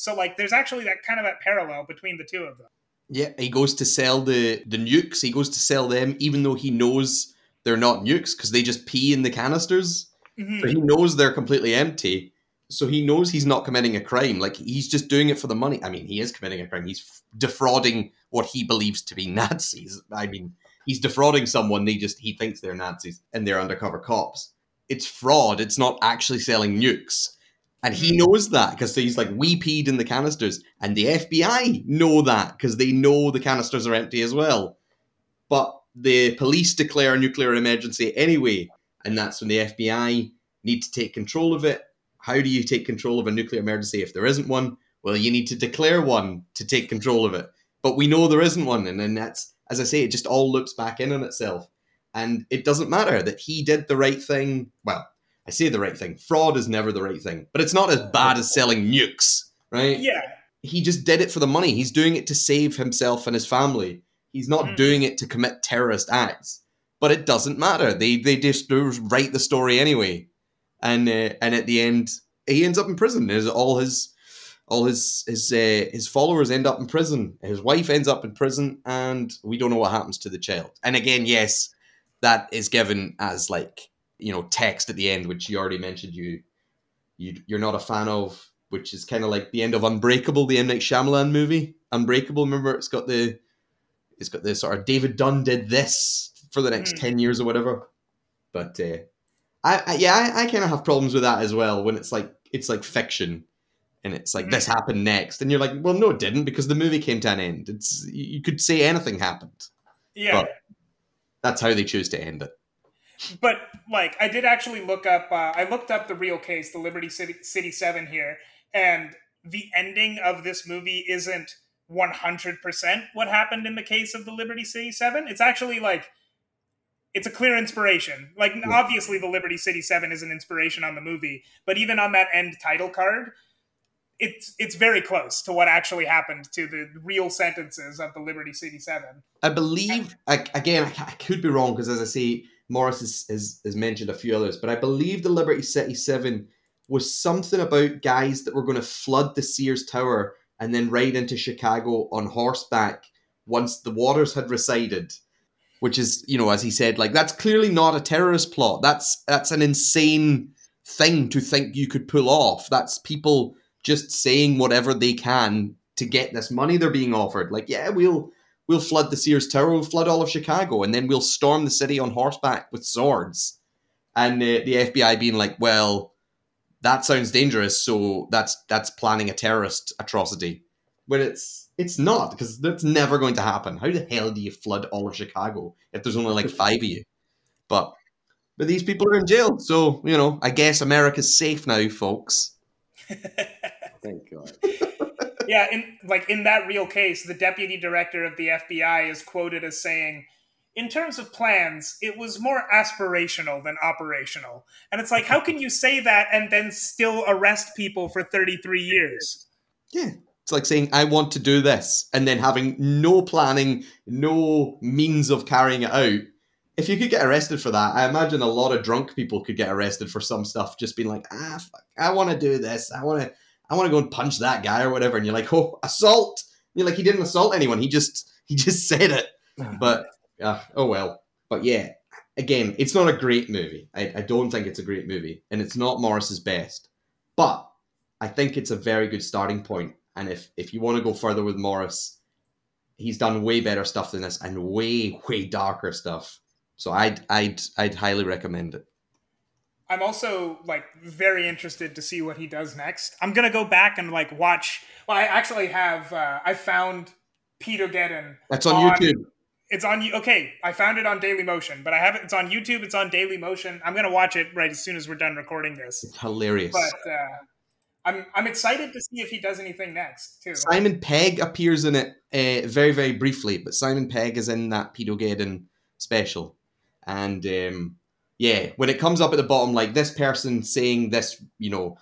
So, like, there's actually that kind of that parallel between the two of them.
Yeah, he goes to sell the the nukes. He goes to sell them, even though he knows they're not nukes because they just pee in the canisters.
Mhm.
So he knows they're completely empty. So he knows he's not committing a crime. Like he's just doing it for the money. I mean, he is committing a crime. He's f- defrauding what he believes to be *laughs* Nazis. I mean, he's defrauding someone. They just he thinks they're Nazis and they're undercover cops. It's fraud. It's not actually selling nukes. And he hmm. knows that because he's like, we peed in the canisters. And the FBI know that because they know the canisters are empty as well. But the police declare a nuclear emergency anyway. And that's when the FBI need to take control of it. How do you take control of a nuclear emergency if there isn't one? Well, you need to declare one to take control of it. But we know there isn't one. And then that's, as I say, it just all loops back in on itself. And it doesn't matter that he did the right thing. Well, I say the right thing. Fraud is never the right thing, but it's not as bad as selling nukes, right?
Yeah.
He just did it for the money. He's doing it to save himself and his family. He's not
Mm.
doing it to commit terrorist acts. But it doesn't matter. They they just write the story anyway, and uh, and at the end he ends up in prison. His all his all his his uh, his followers end up in prison. His wife ends up in prison, and we don't know what happens to the child. And again, yes, that is given as like you know text at the end, which you already mentioned. You you you're not a fan of, which is kind of like the end of Unbreakable, the M Night Shyamalan movie. Unbreakable, remember? It's got the it's got the sort of David Dunn did this for the next
Mm.
ten years or whatever. But uh, I, I yeah, I, I kind of have problems with that as well when it's like it's like fiction. And it's like this happened next, and you're like, "Well, no, it didn't, because the movie came to an end. It's you you could say anything happened,
Yeah.
but that's how they choose to end it."
But like I did actually look up. Uh, I looked up the real case, the Liberty City City Seven here, and the ending of this movie isn't one hundred percent what happened in the case of the Liberty City Seven. It's actually like it's a clear inspiration. Like obviously, the Liberty City Seven is an inspiration on the movie, but even on that end title card. It's, it's very close to what actually happened to the real sentences of the Liberty City Seven.
I believe I, again. I, I could be wrong because, as I say, Morris has, has, has mentioned a few others, but I believe the Liberty City Seven was something about guys that were going to flood the Sears Tower and then ride into Chicago on horseback once the waters had receded. Which is, you know, as he said, like that's clearly not a terrorist plot. That's that's an insane thing to think you could pull off. That's people just saying whatever they can to get this money they're being offered. Like, yeah, we'll we'll flood the Sears Tower, we'll flood all of Chicago, and then we'll storm the city on horseback with swords. And uh, the FBI being like, well, that sounds dangerous, so that's that's planning a terrorist atrocity. When it's it's not because that's never going to happen. How the hell do you flood all of Chicago if there's only like *laughs* five of you? But but these people are in jail, so you know, I guess America's safe now, folks. *laughs*
Thank God. *laughs*
yeah, in like in that real case, the deputy director of the FBI is quoted as saying, "In terms of plans, it was more aspirational than operational." And it's like, how can you say that and then still arrest people for 33 years?
Yeah. It's like saying, I want to do this, and then having no planning, no means of carrying it out. If you could get arrested for that, I imagine a lot of drunk people could get arrested for some stuff, just being like, ah, fuck, I want to do this. I want to, I want to go and punch that guy or whatever. And you're like, oh, assault. And you're like, he didn't assault anyone. He just, he just *laughs* said it. But, uh, oh well. But yeah, again, it's not a great movie. I, I don't think it's a great movie, and it's not Morris's best. But I think it's a very good starting point. And if if you want to go further with Morris, he's done way better stuff than this and way way darker stuff. So I'd I'd I'd highly recommend it.
I'm also like very interested to see what he does next. I'm gonna go back and like watch. Well, I actually have. Uh, I found Paedogeddon.
That's on, YouTube.
It's on you. Okay, I found it on Daily Motion, but I have it. It's on YouTube. It's on Daily Motion. I'm gonna watch it right as soon as we're done recording this.
It's hilarious.
But uh, I'm I'm excited to see if he does anything next too.
Simon Pegg appears in it uh, very very briefly, but Simon Pegg is in that Paedogeddon special, and um, yeah, when it comes up at the bottom, like this person saying this, you know,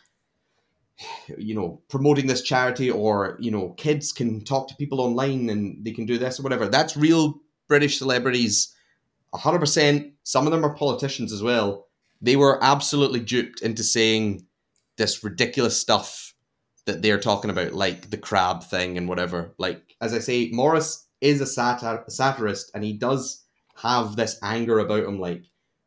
you know, promoting this charity, or you know, kids can talk to people online and they can do this or whatever. That's real British celebrities, hundred percent. Some of them are politicians as well. They were absolutely duped into saying this ridiculous stuff that they're talking about, like the crab thing and whatever. Like as I say, Morris is a satir- a satirist, and he does have this anger about him, like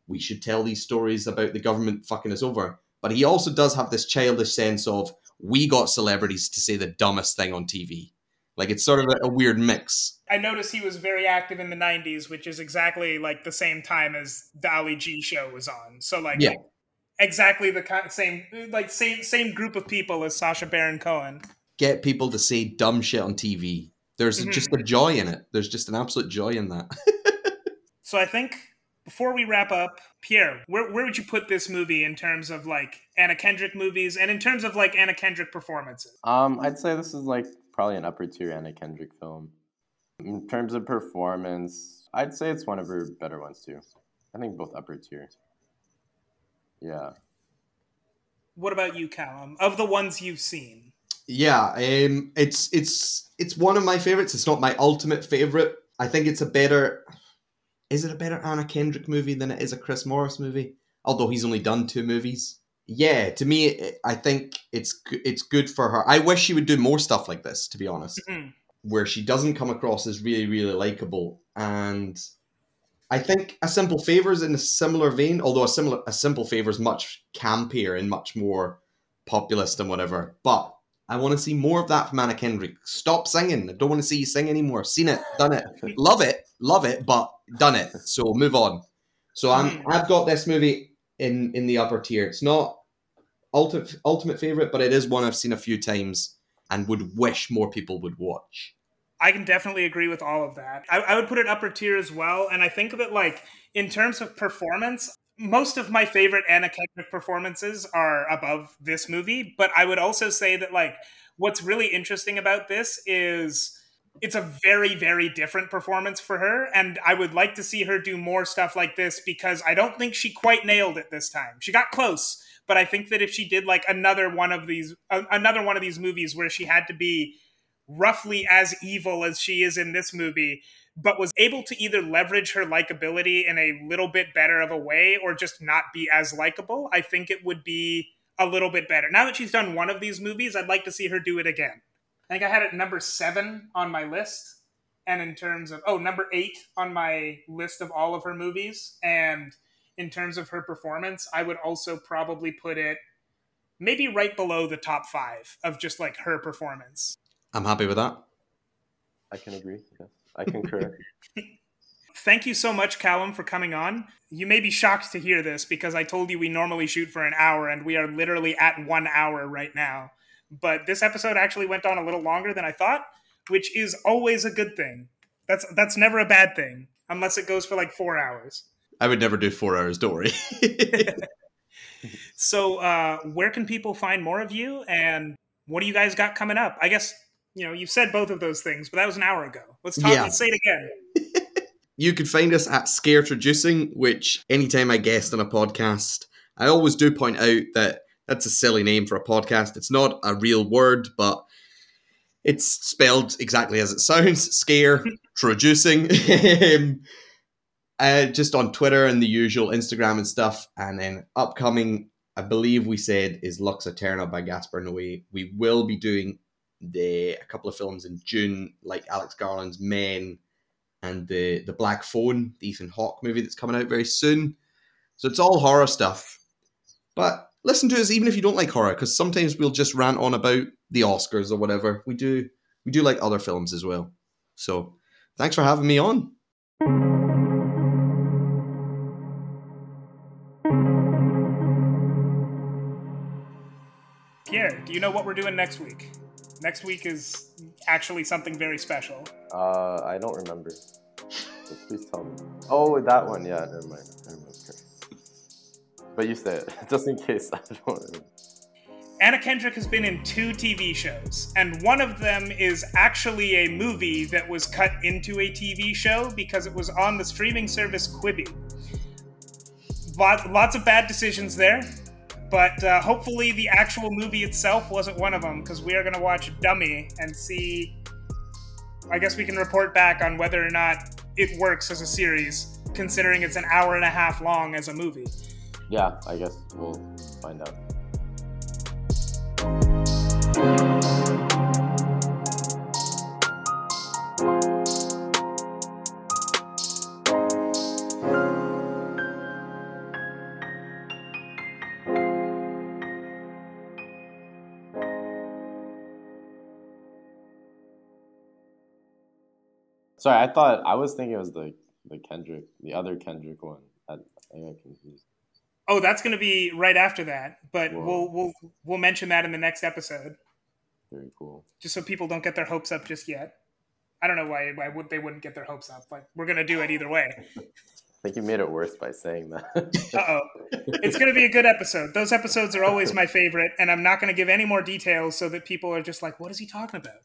we should tell these stories about the government fucking us over. But he also does have this childish sense of we got celebrities to say the dumbest thing on TV. Like it's sort of a, a weird mix.
I noticed he was very active in the '90s, which is exactly like the same time as the Ali G show was on. So like,
Yeah.
exactly the kind same like same same group of people as Sacha Baron Cohen.
Get people to say dumb shit on TV. There's
Mhm.
just a joy in it. There's just an absolute joy in that. *laughs*
So I think before we wrap up, Pierre, where where would you put this movie in terms of like Anna Kendrick movies and in terms of like Anna Kendrick performances?
Um, I'd say this is like probably an upper tier Anna Kendrick film. In terms of performance, I'd say it's one of her better ones too. I think both upper tier. Yeah.
What about you, Calum? Of the ones you've seen,
Yeah, um, it's it's it's one of my favorites. It's not my ultimate favorite. I think it's a better. Is it a better Anna Kendrick movie than it is a Chris Morris movie? Although he's only done two movies. Yeah, to me, I think it's it's good for her. I wish she would do more stuff like this. To be honest,
Mhm.
where she doesn't come across as really really likable, and I think a simple favor is in a similar vein. Although a similar a simple favor is much campier and much more populist and whatever. But I want to see more of that from Anna Kendrick. Stop singing. I don't want to see you sing anymore. Seen it, done it, *laughs* love it, love it, but done it. So move on. So I'm hmm. I've got this movie in in the upper tier. It's not ultimate ultimate favorite, but it is one I've seen a few times and would wish more people would watch.
I can definitely agree with all of that. I, I would put it upper tier as well, and I think that like in terms of performance, most of my favorite Anna Kendrick performances are above this movie. But I would also say that like what's really interesting about this is it's a very very different performance for her and i would like to see her do more stuff like this because i don't think she quite nailed it this time. She got close but i think that if she did like another one of these a- another one of these movies where she had to be roughly as evil as she is in this movie but was able to either leverage her likability in a little bit better of a way or just not be as likable i think it would be a little bit better. Now that she's done one of these movies i'd like to see her do it again I think I had it number seven on my list. And in terms of, oh, number eight on my list of all of her movies. And in terms of her performance, I would also probably put it maybe right below the top five of just like her performance.
I'm happy with that.
I can agree. Yes. I concur. *laughs*
Thank you so much, Calum, for coming on. You may be shocked to hear this because I told you we normally shoot for an hour and we are literally at one hour right now. But this episode actually went on a little longer than I thought, which is always a good thing. That's that's never a bad thing, unless it goes for like four hours.
I would never do four hours. Don't worry. *laughs*
So, uh, where can people find more of you, and what do you guys got coming up? I guess you know you've said both of those things, but that was an hour ago. Let's talk.
Yeah.
Let's say it again. *laughs*
You can find us at Scaretroducing, which anytime I guest on a podcast, I always do point out that that's a silly name for a podcast. It's not a real word, but it's spelled exactly as it sounds *laughs* Scare Traducing. *laughs* Um, uh, just on Twitter and the usual Instagram and stuff. And then upcoming, I believe we said, is Lux Aeterna by Gaspar Noé. We will be doing the a couple of films in June, like Alex Garland's Men and the the Black Phone, the Ethan Hawke movie that's coming out very soon. So it's all horror stuff. But listen to us even if you don't like horror, because sometimes we'll just rant on about the Oscars or whatever. We do we do like other films as well. So thanks for having me on.
Pierre, do you know what we're doing next week? Next week is actually something very special.
Uh, I don't remember. So please tell me. Oh, that one. Yeah, never mind. Never mind. But you say it *laughs* just in case I don't.
Anna Kendrick has been in two TV shows, and one of them is actually a movie that was cut into a TV show because it was on the streaming service Quibi. Lot, lots of bad decisions there, but uh, hopefully the actual movie itself wasn't one of them because we are going to watch Dummy and see. I guess we can report back on whether or not it works as a series, considering it's an hour and a half long as a movie.
Yeah, I guess we'll find out. Sorry, I thought I was thinking it was the the Kendrick, the other Kendrick one. I, I got confused.
Oh, that's going to be right after that, but
Whoa.
we'll we'll we'll mention that in the next episode,
Very cool.
just so people don't get their hopes up just yet. I don't know why why would they wouldn't get their hopes up, but we're going to do it either way. *laughs*
I think you made it worse by saying that. *laughs*
Uh oh, it's going to be a good episode. Those episodes are always my favorite, and I'm not going to give any more details so that people are just like, "What is he talking about?"